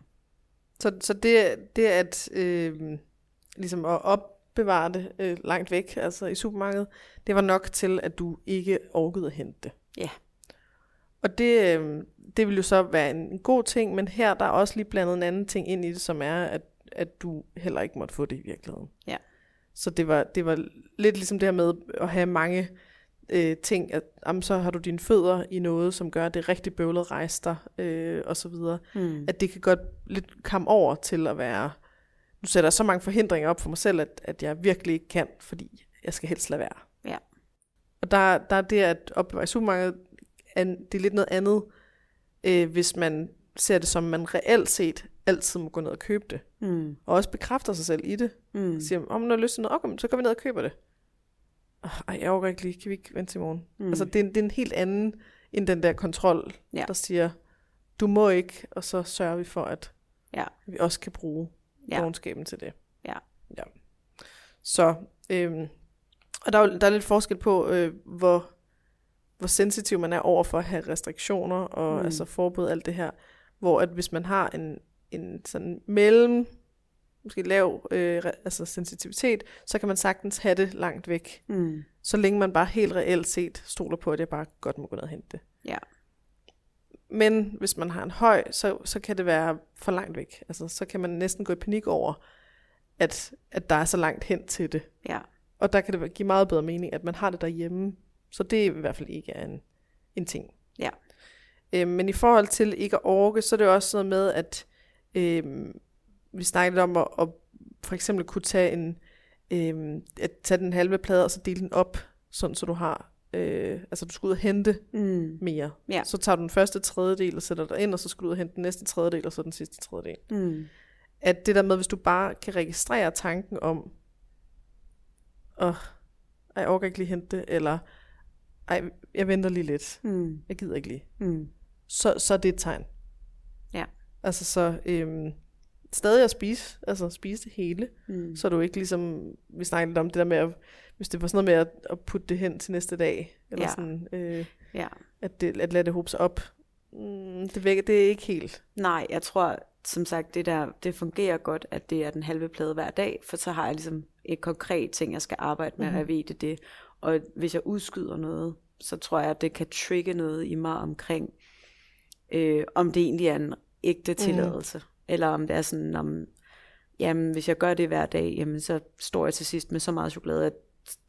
Så, så det, det at øh, ligesom at opbevare det øh, langt væk, altså i supermarkedet, det var nok til, at du ikke orkede at hente det. Ja. Og det, øh, det vil jo så være en, en god ting, men her der er også lige blandet en anden ting ind i det, som er, at, at du heller ikke måtte få det i virkeligheden. Ja. Så det var, det var lidt ligesom det her med at have mange øh, ting, at jamen, så har du dine fødder i noget, som gør, at det er rigtig bøvlet at rejse dig, øh, og så videre Hmm. at det kan godt lidt komme over til at være, nu sætter jeg så mange forhindringer op for mig selv, at, at jeg virkelig ikke kan, fordi jeg skal helst lade være. Ja. Og der, der er det at opbevare i supermarkedet, det er lidt noget andet, øh, hvis man ser det som, man reelt set altid må gå ned og købe det. Mm. Og også bekræfter sig selv i det. Mm. Siger, om man har lyst til noget, okay, så går vi ned og køber det. Oh, ej, jeg overgår ikke lige, kan vi ikke vente til morgen? Mm. Altså, det er, en- det er en helt anden, end den der kontrol, Ja. der siger, du må ikke, og så sørger vi for, at Ja. vi også kan bruge Ja. dogenskaben til det. Ja. ja. Så, øhm, og der er, der er lidt forskel på, øh, hvor, hvor sensitiv man er over for at have restriktioner og mm. altså forbud alt det her. Hvor at hvis man har en, en sådan mellem, måske lav øh, altså sensitivitet, så kan man sagtens have det langt væk. Mm. Så længe man bare helt reelt set stoler på, at jeg bare godt må gå ned og hente det. Ja. Men hvis man har en høj, så, så kan det være for langt væk. Altså, så kan man næsten gå i panik over, at, at der er så langt hen til det. Ja. Og der kan det give meget bedre mening, at man har det derhjemme. Så det i hvert fald ikke er en, en ting. Ja. Øh, men i forhold til ikke at orke, så er det også noget med, at øh, vi snakkede lidt om at, at for eksempel kunne tage en, øh, at tage den halve plade og så dele den op, sådan så du har, øh, altså du skal ud og hente Mm. mere. Ja. Så tager du den første tredjedel og sætter dig ind, og så skal du ud og hente den næste tredjedel, og så den sidste tredjedel. Mm. At det der med, hvis du bare kan registrere tanken om, åh, jeg orker ikke lige hente det, eller ej, jeg venter lige lidt, Mm. jeg gider ikke lige, Mm. så, så er det et tegn. Ja. Altså så øhm, stadig at spise, altså spise det hele, Mm. så er du ikke ligesom, vi snakkede lidt om det der med, at, hvis det var sådan noget med at, at putte det hen til næste dag, eller Ja. sådan, øh, Ja. at, det, at lade det hobe sig op, mm, det, vækker, det er ikke helt. Nej, jeg tror, som sagt, det der, det fungerer godt, at det er den halve plade hver dag, for så har jeg ligesom et konkret ting, jeg skal arbejde med, mm-hmm. og jeg ved det det. Og hvis jeg udskyder noget, så tror jeg, at det kan trigge noget i mig omkring, øh, om det egentlig er en ægte tilladelse, mm. eller om det er sådan, om, jamen hvis jeg gør det hver dag, jamen så står jeg til sidst med så meget chokolade, at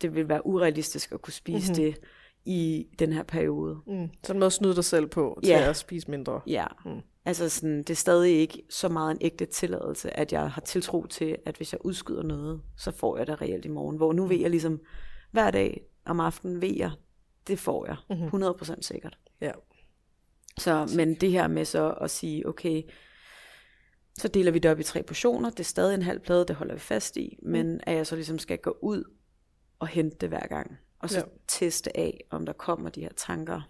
det vil være urealistisk at kunne spise mm-hmm. det i den her periode. Mm. Så en måde at snyde dig selv på, til Ja. at spise mindre. Ja, Mm. mm. altså sådan, det er stadig ikke så meget en ægte tilladelse, at jeg har tiltro til, at hvis jeg udskyder noget, så får jeg det reelt i morgen. Hvor nu ved jeg ligesom, hver dag om aftenen ved jeg, det får jeg, Mhm. 100% sikkert. Ja. Så, men det her med så at sige, okay, så deler vi det op i tre portioner, det er stadig en halv plade, det holder vi fast i, men at jeg så ligesom skal gå ud og hente det hver gang, og så Ja. teste af, om der kommer de her tanker,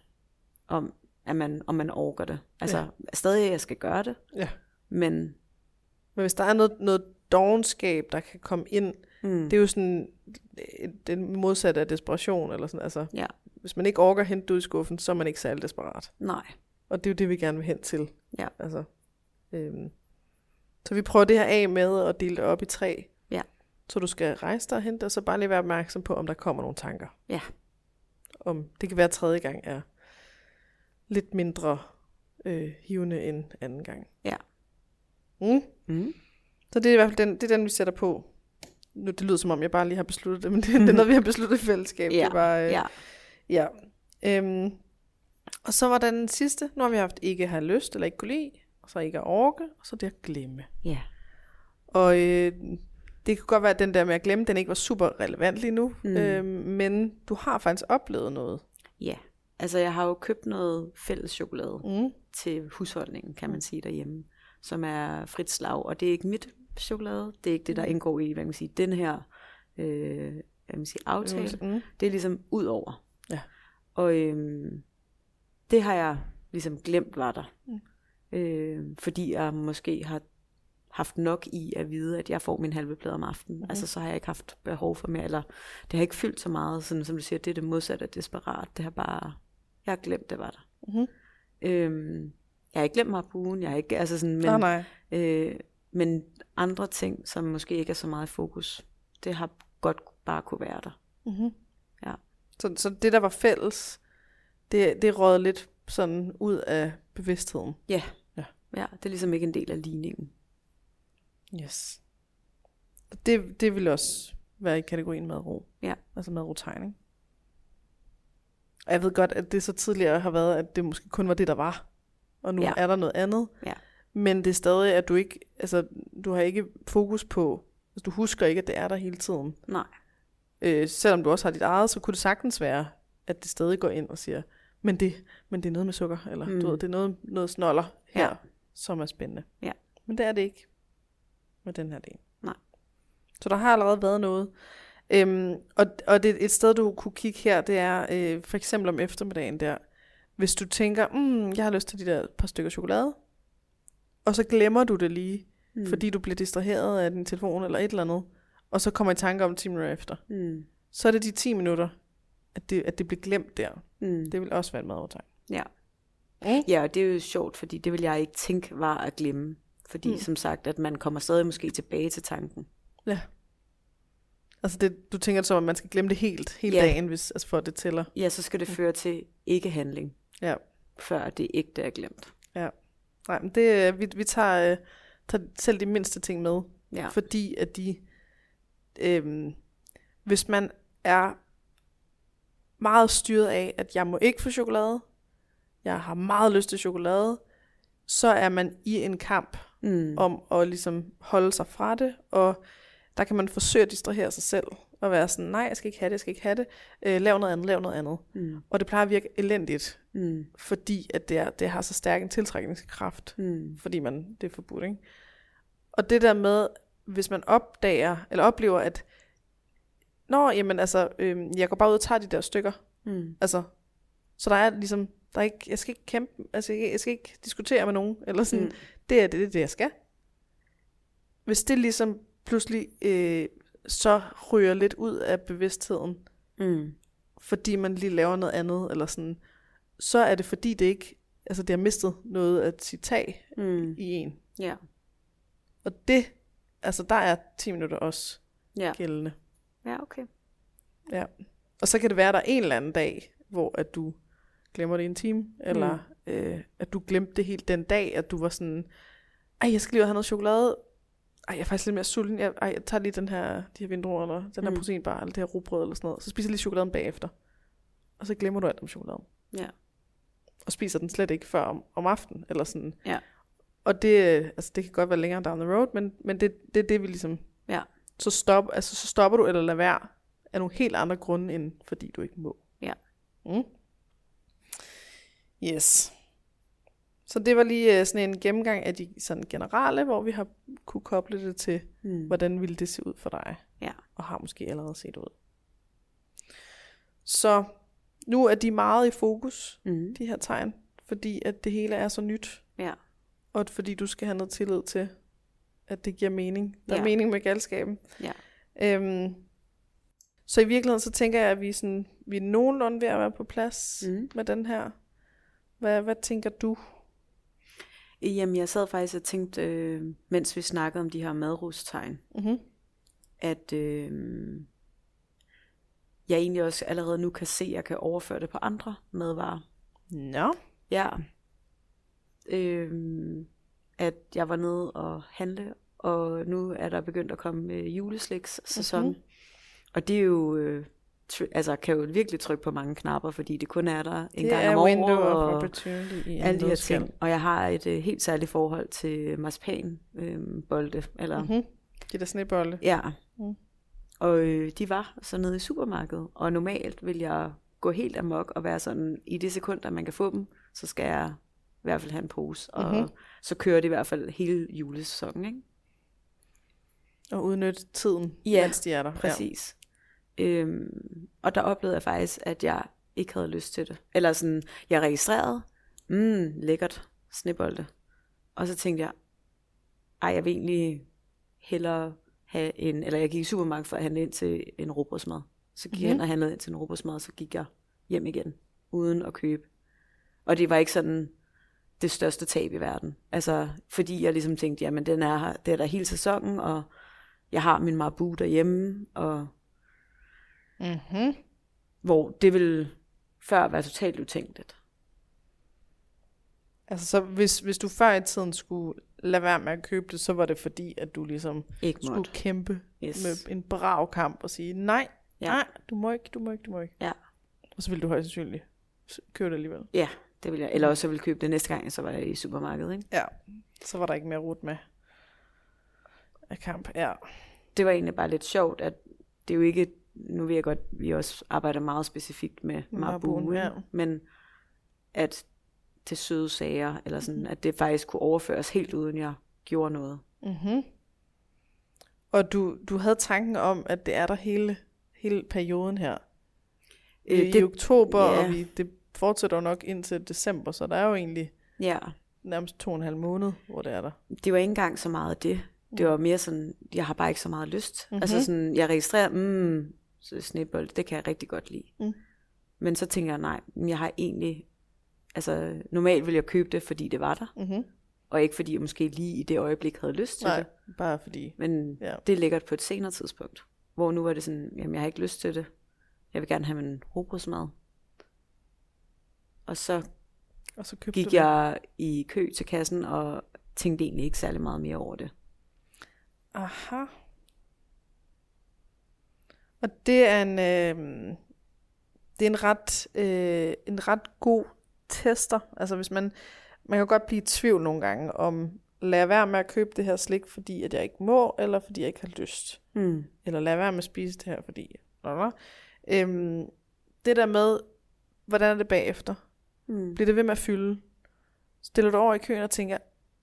om, at man, om man orker det. Altså, Ja. stadig at jeg skal gøre det, ja. men Men hvis der er noget, noget dogenskab, der kan komme ind, mm, det er jo sådan den modsatte af desperation, eller sådan, altså, ja, hvis man ikke orker at hente det ud i skuffen, så er man ikke særlig desperat. nej, Og det er jo det, vi gerne vil hen til. Ja. Altså, øhm, så vi prøver det her af med at dele det op i tre. Ja. Så du skal rejse dig og hente, og så bare lige være opmærksom på, om der kommer nogle tanker. Ja. Om det kan være, at tredje gang er lidt mindre øh, hivende end anden gang. Ja. Mm. mm, Så det er i hvert fald den, det er den, vi sætter på. Nu, det lyder som om, jeg bare lige har besluttet det, men det, det er noget, vi har besluttet i fællesskab. ja, Det var, øh, ja, Ja. Øhm, og så var der den sidste. Nu har vi haft ikke have lyst eller ikke kunne lide, og så ikke at orke, og så det at glemme. ja, Og øh, det kan godt være, at den der med at glemme, den ikke var super relevant lige nu, Mm. mm. øhm, men du har faktisk oplevet noget. ja. Altså, jeg har jo købt noget fælles chokolade Mm. til husholdningen, kan man sige derhjemme, som er frit slag, og det er ikke mit chokolade, det er ikke det, der indgår i, hvad man sige, den her øh, hvad man sige, aftale. Mm. Det er ligesom ud over. Ja. Og øhm, det har jeg ligesom glemt var der. Mm. Øh, fordi jeg måske har haft nok i at vide, at jeg får min halve plade om aftenen. Mm-hmm. Altså så har jeg ikke haft behov for mere, eller det har ikke fyldt så meget, sådan som du siger, det er det modsatte af desperat. Det har bare, jeg har glemt, det var der. Mm-hmm. Øhm, jeg har ikke glemt ugen, jeg har ikke, altså sådan, men, Men, nej, nej. Øh, men andre ting, som måske ikke er så meget i fokus, det har godt bare kunne være der. Mm-hmm. Ja. Så, så det, der var fælles, det, det råd lidt sådan ud af bevidstheden. Ja. Ja. ja, det er ligesom ikke en del af ligningen. Yes. Det, det vil også være i kategorien madro. Ja. Altså madro-tegning. Og jeg ved godt, at det så tidligere har været, at det måske kun var det, der var. Og nu Ja. ja. er der noget andet. Ja. Men det er stadig, at du ikke, altså, du har ikke fokus på, altså, du husker ikke, at det er der hele tiden. Nej. øh, selvom du også har dit eget, så kunne det sagtens være, at det stadig går ind og siger, men det, men det er noget med sukker, eller mm. Du ved, det er noget, noget snoller her, Ja. som er spændende. Ja. Men det er det ikke med den her del. Nej. Så der har allerede været noget. Øhm, og, og det, et sted, du kunne kigge her, det er øh, for eksempel om eftermiddagen der. Hvis du tænker, mm, jeg har lyst til de der par stykker chokolade, og så glemmer du det lige, mm. fordi du bliver distraheret af din telefon eller et eller andet, og så kommer i tanke om 10 minutter efter. Mm. Så er det de 10 minutter, at det, at det bliver glemt der. Mm. Det vil også være et madovertegn. Ja. Mm. ja, og det er jo sjovt, fordi det vil jeg ikke tænke var at glemme. Fordi mm. Som sagt, at man kommer stadig måske tilbage til tanken. Ja. Altså det, du tænker så, at man skal glemme det helt, hele Ja. dagen, hvis, altså for at det tæller. Ja, så skal det føre til ikke-handling, Ja. før det ægte er glemt. Nej, men det, øh, vi, vi tager, øh, tager selv de mindste ting med, Ja. fordi at de, øhm, hvis man er meget styret af, at jeg må ikke få chokolade, jeg har meget lyst til chokolade, så er man i en kamp Mm. om at ligesom holde sig fra det, og der kan man forsøge at distrahere sig selv, og være sådan, nej, jeg skal ikke have det, jeg skal ikke have det, øh, lav noget andet, lav noget andet. Mm. Og det plejer at virke elendigt, Mm. fordi at det, er, det har så stærk en tiltrækningskraft, Mm. fordi man, det er forbudt, ikke? Og det der med, hvis man opdager, eller oplever, at Nå, jamen altså, øh, jeg går bare ud og tager de der stykker. Mm. Altså, så der er ligesom, der er ikke, jeg skal ikke kæmpe, altså jeg, jeg skal ikke diskutere med nogen, eller sådan, Mm. det er det, det, det, jeg skal. Hvis det ligesom pludselig øh, så ryger lidt ud af bevidstheden, Mm. fordi man lige laver noget andet, eller sådan, så er det fordi det ikke, altså det har mistet noget at sige tag Mm. i en. Ja. Og det, altså der er 10 minutter også Ja. gældende. Ja, okay. Ja. Og så kan det være, at der er en eller anden dag, hvor at du glemmer det i en time, eller mm. øh, at du glemte det helt den dag, at du var sådan, ej, jeg skal lige have noget chokolade. Ej, jeg er faktisk lidt mere sulten. Jeg, ej, jeg tager lige den her, de her vindruer, eller den her Mm. proteinbar, eller det her rugbrød, eller sådan noget. Så spiser jeg lige chokoladen bagefter. Og så glemmer du alt om chokoladen. Ja. Og spiser den slet ikke før om, om aftenen, eller sådan. Ja. Og det, øh, altså det kan godt være længere down the road, men, men det, det er det, vi ligesom... Ja. Så, stop, altså, så stopper du, eller lader være, af nogle helt andre grunde, end fordi du ikke må. Ja. Mm. Yes. Så det var lige øh, sådan en gennemgang af de sådan generelle, hvor vi har kunne koble det til, Mm. hvordan ville det se ud for dig. Ja. Og har måske allerede set ud. Så nu er de meget i fokus, Mm. de her tegn, fordi at det hele er så nyt, Ja. og fordi du skal have noget tillid til, at det giver mening. Der er Ja. mening med galskaben. Ja. Øhm, så i virkeligheden, så tænker jeg, at vi, er sådan, vi er nogenlunde ved at være på plads Mm. med den her. Hvad, hvad tænker du? Jamen, jeg sad faktisk og tænkte, øh, mens vi snakkede om de her madrustegn, Mm-hmm. at øh, jeg egentlig også allerede nu kan se, at jeg kan overføre det på andre madvarer. Nå. Ja. Øh, at jeg var nede og handle, og nu er der begyndt at komme øh, juleslægssæson. Mhm. Mm-hmm. Og det er jo, øh, altså kan jo virkelig trykke på mange knapper, fordi det kun er der en det gang om året. of og opportunity i en alle de her ting. Og jeg har et øh, helt særligt forhold til marcipan øh, bolde, eller Mm-hmm. De der snebolde. Ja. Mm. Og øh, de var så nede i supermarkedet, og normalt vil jeg gå helt amok og være sådan, i det sekund, at man kan få dem, så skal jeg i hvert fald have en pose, og Mhm. så kører det i hvert fald hele julesæsonen, ikke? Og udnytte tiden, Ja, mens de er der. Præcis. Ja. Øhm, og der oplevede jeg faktisk, at jeg ikke havde lyst til det. Eller sådan, jeg registrerede, mm, lækkert, snebolde. Og så tænkte jeg, ej, jeg vil egentlig hellere have en, eller jeg gik i supermarkedet for at handle ind til en robrødsmad. Så gik mm-hmm. jeg hen og handlede ind til en robrødsmad, og så gik jeg hjem igen, uden at købe. Og det var ikke sådan det største tab i verden. Altså, fordi jeg ligesom tænkte, jamen den er her, det er der hele sæsonen, og jeg har min Marabu derhjemme, og. Mm-hmm. hvor det ville før være totalt utænkeligt. Altså, så hvis, hvis du før i tiden skulle lade være med at købe det, så var det fordi, at du ligesom Ikke skulle måtte. kæmpe Yes. med en brav kamp og sige, nej, Ja. nej, du må ikke, du må ikke, du må ikke. Ja. Og så ville du højst sandsynligt købe det alligevel. Ja, det ville jeg. Eller også ville jeg købe det næste gang, så var jeg i supermarkedet. Ikke? Ja. Så var der ikke mere rut med af kamp. Ja. Det var egentlig bare lidt sjovt, at det er jo ikke nu ved jeg godt, vi også arbejder meget specifikt med Marbuen, ja. men at til søde sager, eller sådan, at det faktisk kunne overføres helt uden jeg gjorde noget. Mm-hmm. Og du, du havde tanken om, at det er der hele, hele perioden her. Øh, I det- oktober, ja. og vi, det fortsætter jo nok indtil december, så der er jo egentlig Ja, nærmest to og en halv måned, hvor det er der. det var ikke engang så meget det. Det var mere sådan, jeg har bare ikke så meget lyst. Mhm. Mm-hmm. Altså sådan, jeg registrerer, mm, så snebold, det kan jeg rigtig godt lide. Mm. Men så tænker jeg, nej, jeg har egentlig, altså normalt ville jeg købe det, fordi det var der. Mm-hmm. Og ikke fordi jeg måske lige i det øjeblik havde lyst til Nej, det. bare fordi. Men Ja. ja. det er lækkert på et senere tidspunkt. Hvor nu var det sådan, jamen jeg har ikke lyst til det. Jeg vil gerne have min robrødsmad. Og så Og så købte gik jeg i kø til kassen og tænkte egentlig ikke særlig meget mere over det. det. Aha. Og det er en, øh, det er en ret, øh, en ret god tester. Altså hvis man, man kan godt blive i tvivl nogle gange om, lad være med at købe det her slik, fordi at jeg ikke må, eller fordi jeg ikke har lyst. Mm. eller lad være med at spise det her, fordi... Blablabla. Øhm, det der med, hvordan er det bagefter? Mm. Bliver det ved med at fylde? Stiller du over i køen og tænker,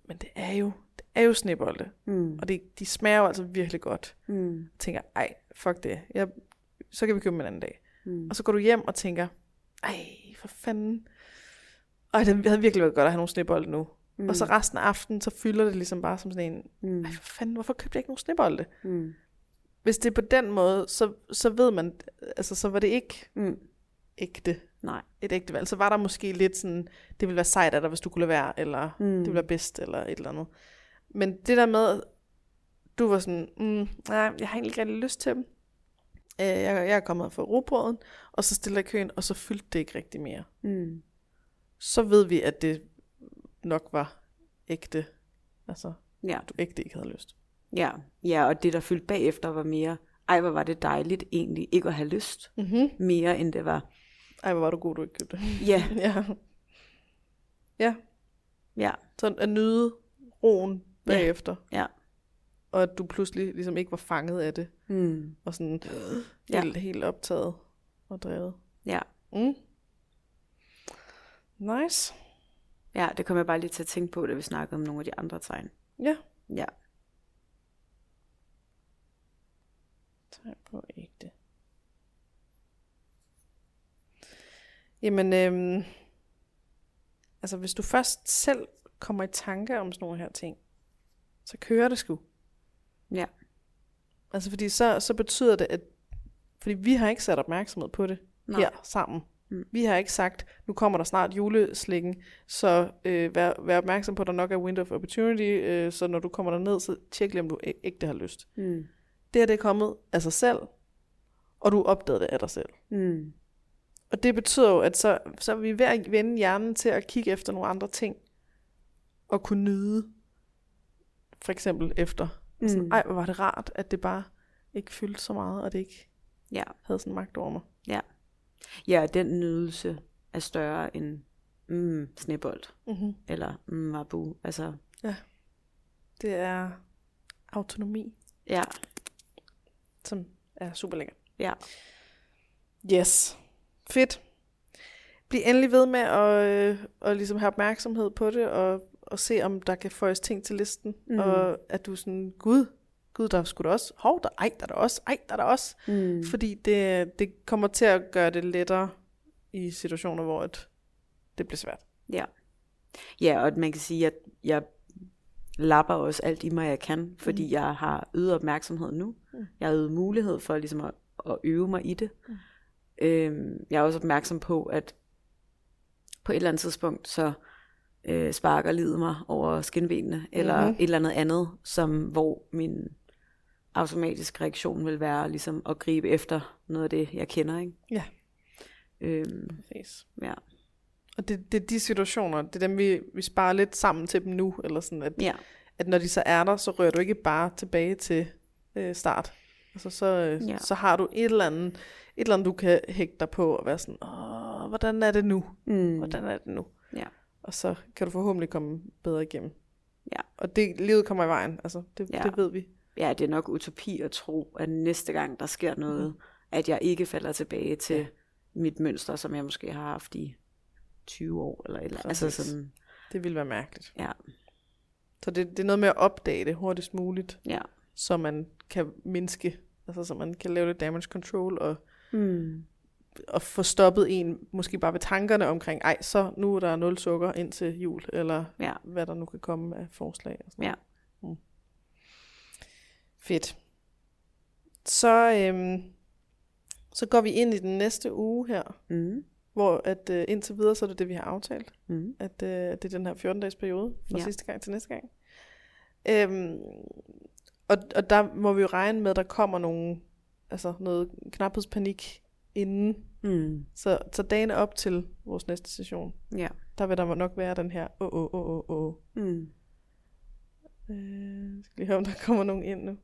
men det er jo, det er jo snebolde, Mm. og det, de smager jo altså virkelig godt. Mm. Tænker, ej, fuck det, jeg, så kan vi købe dem en anden dag. Mm. Og så går du hjem og tænker, ej, for fanden. Ej, det havde virkelig været godt at have nogle snebolde nu. Mm. Og så resten af aftenen, så fylder det ligesom bare som sådan en, Mm. ej, for fanden, hvorfor købte jeg ikke nogle snebolde? Mm. hvis det er på den måde, så, så ved man, altså så var det ikke Mm. ægte, Nej. et ægte valg. Så var der måske lidt sådan, det ville være sejt af dig, hvis du kunne lade være, eller mm. Det ville være bedst, eller et eller andet. Men det der med, du var sådan, mm, nej, jeg har egentlig ikke rigtig lyst til dem. Øh, jeg, jeg er kommet for robrøden, og så stiller jeg køen, og så fyldte det ikke rigtig mere. Mm. Så ved vi, at det nok var ægte, altså Ja. du ægte ikke havde lyst. ja. Ja, og det der fyldte bagefter var mere, ej hvor var det dejligt egentlig ikke at have lyst. Mm-hmm. Mere end det var, Ej, hvor var du god, du ikke købte det. ja, ja. Ja, ja, Så at nyde roen Ja. bagefter. ja. Og at du pludselig ligesom ikke var fanget af det. Mm. Og sådan Ja. helt, helt optaget og drevet. Ja. Mm. Nice. Ja, det kom jeg bare lige til at tænke på, da vi snakkede om nogle af de andre tegn. Ja. Ja. Tegn på ægte. Jamen, øhm, altså hvis du først selv kommer i tanke om sådan nogle her ting, så kører det sgu. Ja. Altså fordi så, så betyder det, at fordi vi har ikke sat opmærksomhed på det Nej. her sammen. Mm. Vi har ikke sagt, nu kommer der snart juleslikken, så øh, vær, vær opmærksom på, at der nok er window of opportunity, øh, så når du kommer derned, så tjek lige, om du ægte har lyst. Mm. Det her det er kommet af sig selv, og du opdagede det af dig selv. Mm. Og det betyder jo, at så, så er vi ved at vende hjernen til at kigge efter nogle andre ting, og kunne nyde, for eksempel efter. Mm. Sådan. Ej, hvor var det rart, at det bare ikke fyldte så meget, og det ikke Ja. havde sådan magt over mig. Ja. Ja, den nydelse er større end mm, snebold. Mm-hmm. Eller mm, mabu. Altså, Det er autonomi, ja. som er super lækker. Ja. Yes. Fedt. Bliv endelig ved med at, øh, at ligesom have opmærksomhed på det, og, og se, om der kan føjes ting til listen. Mm. Og at du sådan, gud, gud, der er sgu da også, hov, der, ej, der er der også, ej, der er der også. Mm. Fordi det, det kommer til at gøre det lettere i situationer, hvor et, det bliver svært. Ja. Ja, og man kan sige, at jeg lapper også alt i mig, jeg kan, fordi mm. jeg har øget opmærksomhed nu. Mm. Jeg har øget mulighed for ligesom at, at øve mig i det. Mm. Øhm, jeg er også opmærksom på, at på et eller andet tidspunkt, så øh, sparker livet mig over skinbenene, eller Mhm. et eller andet andet, som, hvor min automatiske reaktion vil være ligesom at gribe efter noget af det, jeg kender. Ikke? Ja. Øhm, Præcis. ja. Og det, det er de situationer, det er dem, vi, vi sparer lidt sammen til dem nu, eller sådan, at, ja. at når de så er der, så rører du ikke bare tilbage til øh, start. Altså så, øh, Ja. så har du et eller andet, et eller andet, du kan hægte dig på og være sådan, åh, hvordan er det nu? Mm. Hvordan er det nu? Ja. Og så kan du forhåbentlig komme bedre igennem. Ja. Og det, livet kommer i vejen, altså det, Ja. det ved vi. ja, det er nok utopi at tro, at næste gang der sker noget, mm. at jeg ikke falder tilbage til ja. mit mønster, som jeg måske har haft i 20 år, eller eller. Altså sådan, Det ville være mærkeligt. ja, Så det, det er noget med at opdage det hurtigst muligt, ja. så man kan mindske, altså så man kan lave lidt damage control og, Mm. og få stoppet en, måske bare ved tankerne omkring, ej, så nu er der nul sukker ind til jul, eller Ja, hvad der nu kan komme af forslag. Og sådan ja. noget. Fedt. Så, øhm, så går vi ind i den næste uge her, Mm. hvor at øh, indtil videre, så er det det, vi har aftalt. Mm. at øh, det er den her 14-dages periode fra ja. sidste gang til næste gang. Øhm, og, og der må vi jo regne med, at der kommer nogle, altså noget knaphedspanik inden. Mm. Så, så dagen op til vores næste session, Ja. der vil der nok være den her, åh, åh, åh, åh, åh. Mm. Øh, skal lige høre, om der kommer nogen ind nu.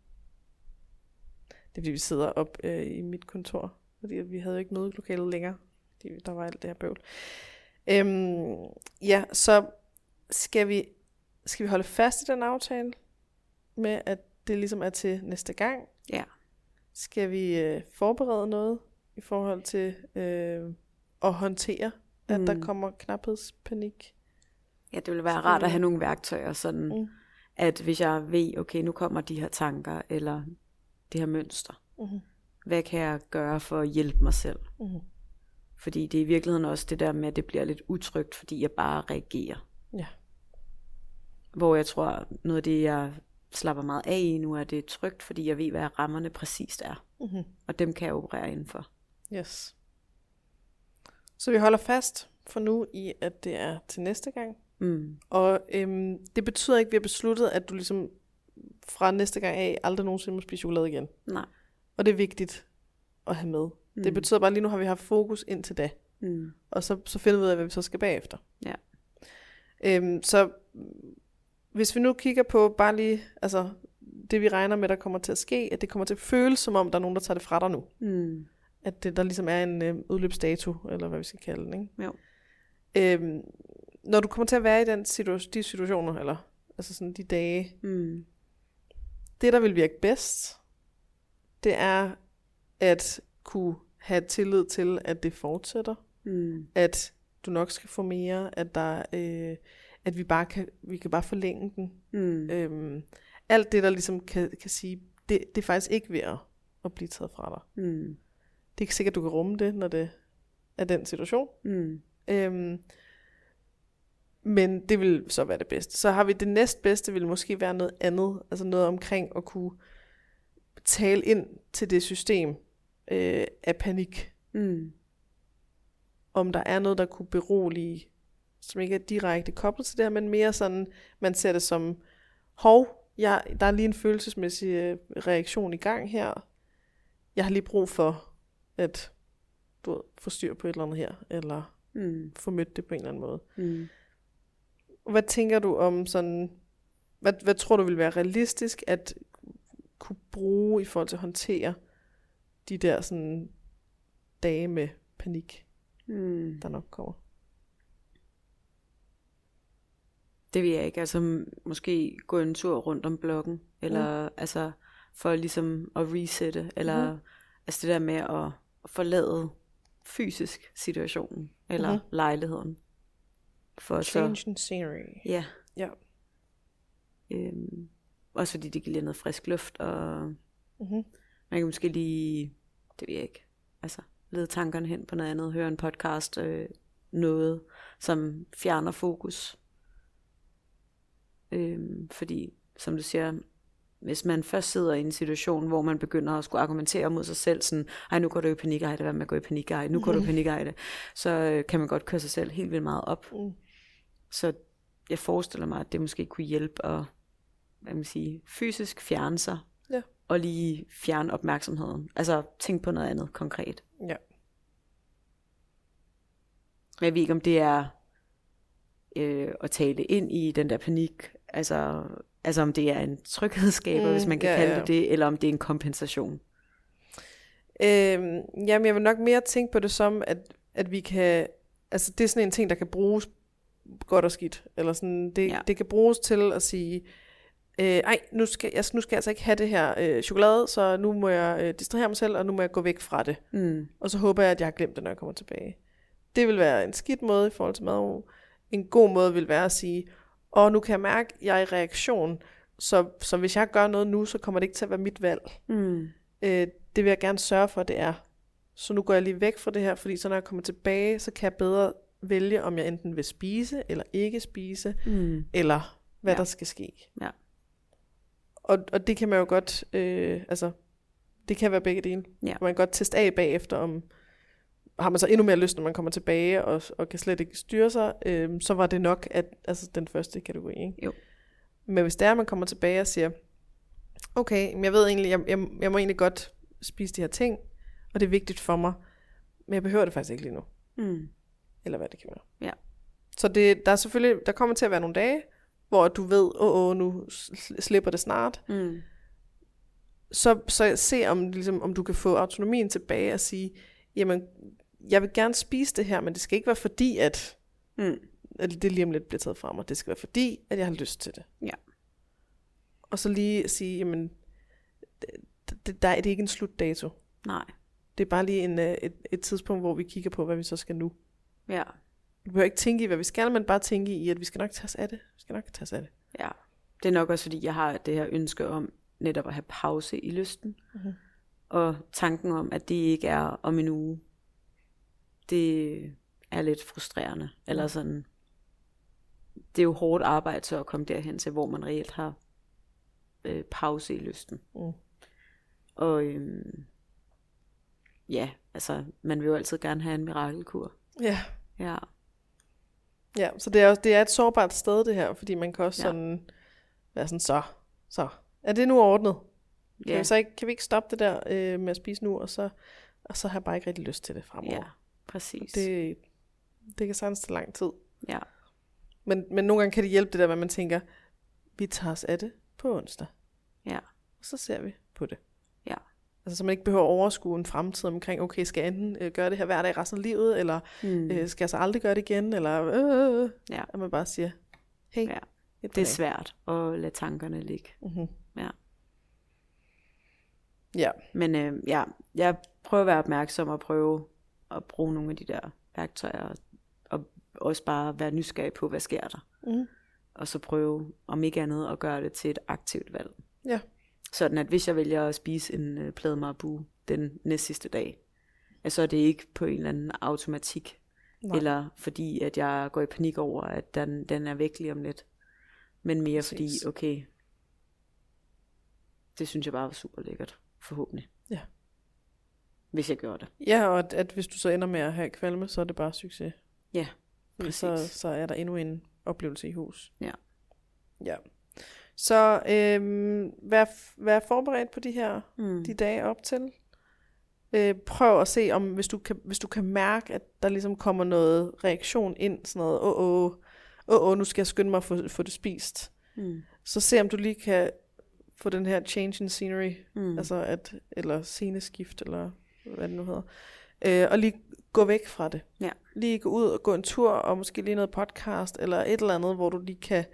Det er fordi, vi sidder op øh, i mit kontor, fordi vi havde jo ikke mødelokalet længere, fordi der var alt det her bøvl. Øhm, ja, så skal vi, skal vi holde fast i den aftale med, at det ligesom er til næste gang. Ja. Skal vi øh, forberede noget i forhold til øh, at håndtere, at mm. der Mm. kommer knaphedspanik? Ja, det ville være rart at have nogle værktøjer, sådan Mm. at hvis jeg ved, okay, nu kommer de her tanker, eller det her mønster, Mm-hmm. hvad kan jeg gøre for at hjælpe mig selv? Mm-hmm. Fordi det er i virkeligheden også det der med, at det bliver lidt utrygt, fordi jeg bare reagerer. Ja. Hvor jeg tror, noget af det, jeg slapper meget af i nu, er det er trygt, fordi jeg ved, hvad rammerne præcist er. Mm-hmm. Og dem kan jeg operere indenfor. Yes. Så vi holder fast for nu i, at det er til næste gang. Mm. Og øhm, det betyder ikke, at vi har besluttet, at du ligesom fra næste gang af aldrig nogensinde må spise chokolade igen. Nej. Og det er vigtigt at have med. Mm. Det betyder bare, at lige nu har vi haft fokus indtil da. Mm. Og så, så finder vi ud af, hvad vi så skal bagefter. Ja. Øhm, så hvis vi nu kigger på bare lige, altså det vi regner med, der kommer til at ske, at det kommer til at føles, som om der er nogen, der tager det fra dig nu. Mm. At det, der ligesom er en øh, udløbsdato, eller hvad vi skal kalde den, ikke? Jo. Øhm, når du kommer til at være i den situ- de situationer, eller altså sådan de dage, Mm. det der vil virke bedst, det er at kunne have tillid til, at det fortsætter, Mm. at du nok skal få mere, at der, øh, at vi bare kan, vi kan bare forlænge den. Mm. Øhm, alt det, der ligesom kan, kan sige, det, det er faktisk ikke ved at, at blive taget fra dig. Mm. Det er ikke sikkert, du kan rumme det, når det er den situation. Mm. Øhm, men det vil så være det bedste. Så har vi det næstbedste, vil måske være noget andet. Altså noget omkring at kunne tale ind til det system øh, af panik. Mm. Om der er noget, der kunne berolige, som ikke er direkte koblet til det her, men mere sådan, man ser det som, hov, jeg, der er lige en følelsesmæssig øh, reaktion i gang her. Jeg har lige brug for at du ved, få styr på et eller andet her, eller Mm. få mødt det på en eller anden måde. Mm. Hvad tænker du om sådan, hvad, hvad tror du vil være realistisk at kunne bruge i forhold til at håndtere de der sådan dage med panik, Mm. der nok kommer? Det vil jeg ikke. Altså måske gå en tur rundt om blokken, eller mm. altså for ligesom at resette, eller Mhm. altså det der med at forlade fysisk situationen, eller Mhm. lejligheden. For så, Change in scenery. ja. Ja. Øhm, også fordi det giver lidt noget frisk luft, og Mm-hmm. man kan måske lige, det ved jeg ikke, altså lede tankerne hen på noget andet, høre en podcast, øh, noget, som fjerner fokus. Øhm, fordi, som du siger, hvis man først sidder i en situation, hvor man begynder at skulle argumentere mod sig selv, sådan, ej, nu går du i panik, ej, det hvad med at gå i panik, ej, nu går du i panik, ej, det, så øh, kan man godt køre sig selv helt vildt meget op. Mm. Så jeg forestiller mig, at det måske kunne hjælpe at, hvad man sige, fysisk fjerne sig, Ja. og lige fjerne opmærksomheden. Altså tænk på noget andet konkret. Ja. Men jeg ved ikke, om det er øh, at tale ind i den der panik, altså, altså om det er en tryghedsskaber, Mm, hvis man kan ja, kalde ja. det det, eller om det er en kompensation. Øhm, jamen, jeg vil nok mere tænke på det som, at, at vi kan... Altså, det er sådan en ting, der kan bruges godt og skidt. Eller sådan, det. Ja. det kan bruges til at sige, øh, ej, nu skal, jeg, nu skal jeg altså ikke have det her øh, chokolade, så nu må jeg øh, distrahere mig selv, og nu må jeg gå væk fra det. Mm. Og så håber jeg, at jeg har glemt det, når jeg kommer tilbage. Det vil være en skidt måde i forhold til mad. En god måde vil være at sige, og nu kan jeg mærke, at jeg er i reaktion, så, så hvis jeg gør noget nu, så kommer det ikke til at være mit valg. Mm. Øh, det vil jeg gerne sørge for, at det er. Så nu går jeg lige væk fra det her, fordi så når jeg kommer tilbage, så kan jeg bedre vælge, om jeg enten vil spise, eller ikke spise, Mm. eller hvad Ja. der skal ske. Ja. Og, og det kan man jo godt, øh, altså, det kan være begge dele. Ja. Man kan godt teste af bagefter, om har man så endnu mere lyst, når man kommer tilbage, og, og kan slet ikke styre sig, øh, så var det nok at, altså den første kategori. Ikke? Jo. Men hvis det er, at man kommer tilbage og siger, okay, men jeg ved egentlig, jeg, jeg, jeg må egentlig godt spise de her ting, og det er vigtigt for mig, men jeg behøver det faktisk ikke lige nu. Mm. Eller hvad det kan være. Ja. Så det, der er selvfølgelig, der kommer til at være nogle dage, hvor du ved, åh, åh nu sl- slipper det snart. Mm. Så, så se, om, ligesom, om du kan få autonomien tilbage og sige, jamen, jeg vil gerne spise det her, men det skal ikke være fordi, at, Mm. at det lige om lidt bliver taget fra mig. Det skal være fordi, at jeg har lyst til det. Ja. Og så lige sige, jamen, det, det, der er det er ikke en slutdato. Nej. Det er bare lige en, øh, et, et tidspunkt, hvor vi kigger på, hvad vi så skal nu. Ja. Vi behøver ikke tænke i, hvad vi skal, men bare tænke i, at vi skal nok tage os af det. Vi skal nok tage os af det. Ja. Det er nok også, fordi jeg har det her ønske om netop at have pause i lysten. Mhm. Og tanken om, at det ikke er om en uge, det er lidt frustrerende. Eller sådan, det er jo hårdt arbejde så at komme derhen til, hvor man reelt har øh, pause i lysten. Mm. Og øhm, ja, altså, man vil jo altid gerne have en mirakelkur. Ja, Ja, ja så det er, også, det er et sårbart sted, det her, fordi man kan også ja. sådan være sådan, så, så, er det nu ordnet? Kan, ja, vi, så ikke, kan vi ikke stoppe det der øh, med at spise nu, og så, og så har jeg bare ikke rigtig lyst til det fremover. ja præcis. Det, Det, kan sagtens tage lang tid. ja, Men, men nogle gange kan det hjælpe det der, at man tænker, vi tager os af det på onsdag. ja, Og så ser vi på det. Ja. Altså så man ikke behøver at overskue en fremtid omkring, okay, skal jeg enten øh, gøre det her hver dag resten af livet, eller mm. øh, skal jeg så aldrig gøre det igen, eller øh, ja. at man bare siger, hey, Ja. et Det er svært at lade tankerne ligge. mm-hmm. Ja. Ja, Men øh, ja, jeg prøver at være opmærksom og prøve at bruge nogle af de der værktøjer, og, og også bare være nysgerrig på, hvad sker der. mm. Og så prøve, om ikke andet, at gøre det til et aktivt valg. ja, Sådan at hvis jeg vælger at spise en øh, plade marabu den næste sidste dag, at så er det ikke på en eller anden automatik, Nej. eller fordi at jeg går i panik over, at den, den er væk lige om lidt. Men mere Præcis. fordi, okay, det synes jeg bare var super lækkert, forhåbentlig. Hvis jeg gjorde det. ja og at, at hvis du så ender med at have kvalme, så er det bare succes. Ja, Fordi så, præcis. så er der endnu en oplevelse i hus. Ja. Ja. Så øhm, vær, vær forberedt på de her Mm. de dage op til. Øh, prøv at se, om hvis du, kan, hvis du kan mærke, at der ligesom kommer noget reaktion ind, sådan noget, åh, åh, åh, åh, nu skal jeg skynde mig at få, få det spist. Mm. Så se, om du lige kan få den her change in scenery, mm. altså at, eller sceneskift, eller hvad det nu hedder, øh, og lige gå væk fra det. Ja. Lige gå ud og gå en tur, og måske lige noget podcast, eller et eller andet, hvor du lige kan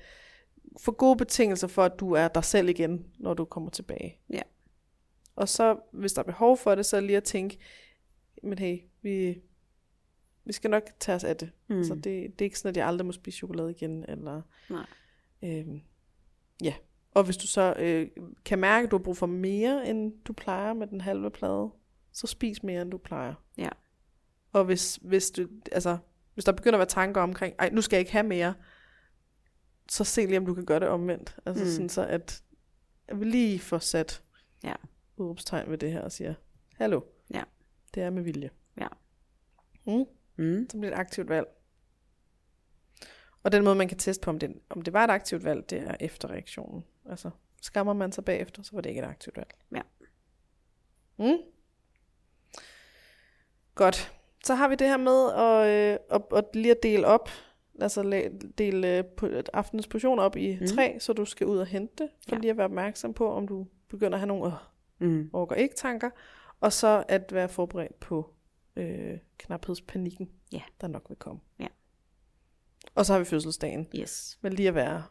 få gode betingelser for, at du er dig selv igen, når du kommer tilbage. Ja. Og så, hvis der er behov for det, så lige at tænke, men hey, vi, vi skal nok tage os af det. Mm. Så det, det er ikke sådan, at jeg aldrig må spise chokolade igen, eller... Nej. Øhm, ja. Og hvis du så øh, kan mærke, at du har brug for mere, end du plejer med den halve plade, så spis mere, end du plejer. Ja. Og hvis, hvis, du, altså, hvis der begynder at være tanker omkring, ej, nu skal jeg ikke have mere, så se lige, om du kan gøre det omvendt. Altså Mm. sådan så, at jeg vil lige få sat Ja. udråbstegn ved det her og siger, hallo, Ja. det er med vilje. Ja. Mm. Mm. Så bliver det et aktivt valg. Og den måde, man kan teste på, om det, om det var et aktivt valg, det er efter reaktionen. Altså, skammer man sig bagefter, så var det ikke et aktivt valg. Ja. Mm. Godt. Så har vi det her med at, øh, at, at lige at dele op, altså dele øh, på, aftens portion op i Mm. tre, så du skal ud og hente det, for Ja. lige at være opmærksom på, om du begynder at have nogle øh, Mm. orker ikke tanker, og så at være forberedt på øh, knaphedspanikken, Ja. der nok vil komme. Ja. Og så har vi fødselsdagen. Yes. Men lige at være,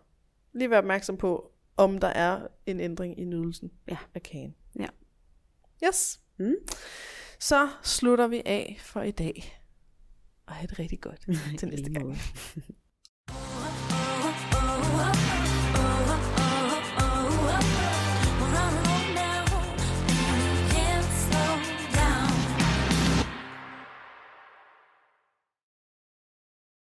lige at være opmærksom på, om der er en ændring i nydelsen Ja. af kagen. Ja. Yes. Mm så slutter vi af for i dag. Og have det rigtig godt til næste gang.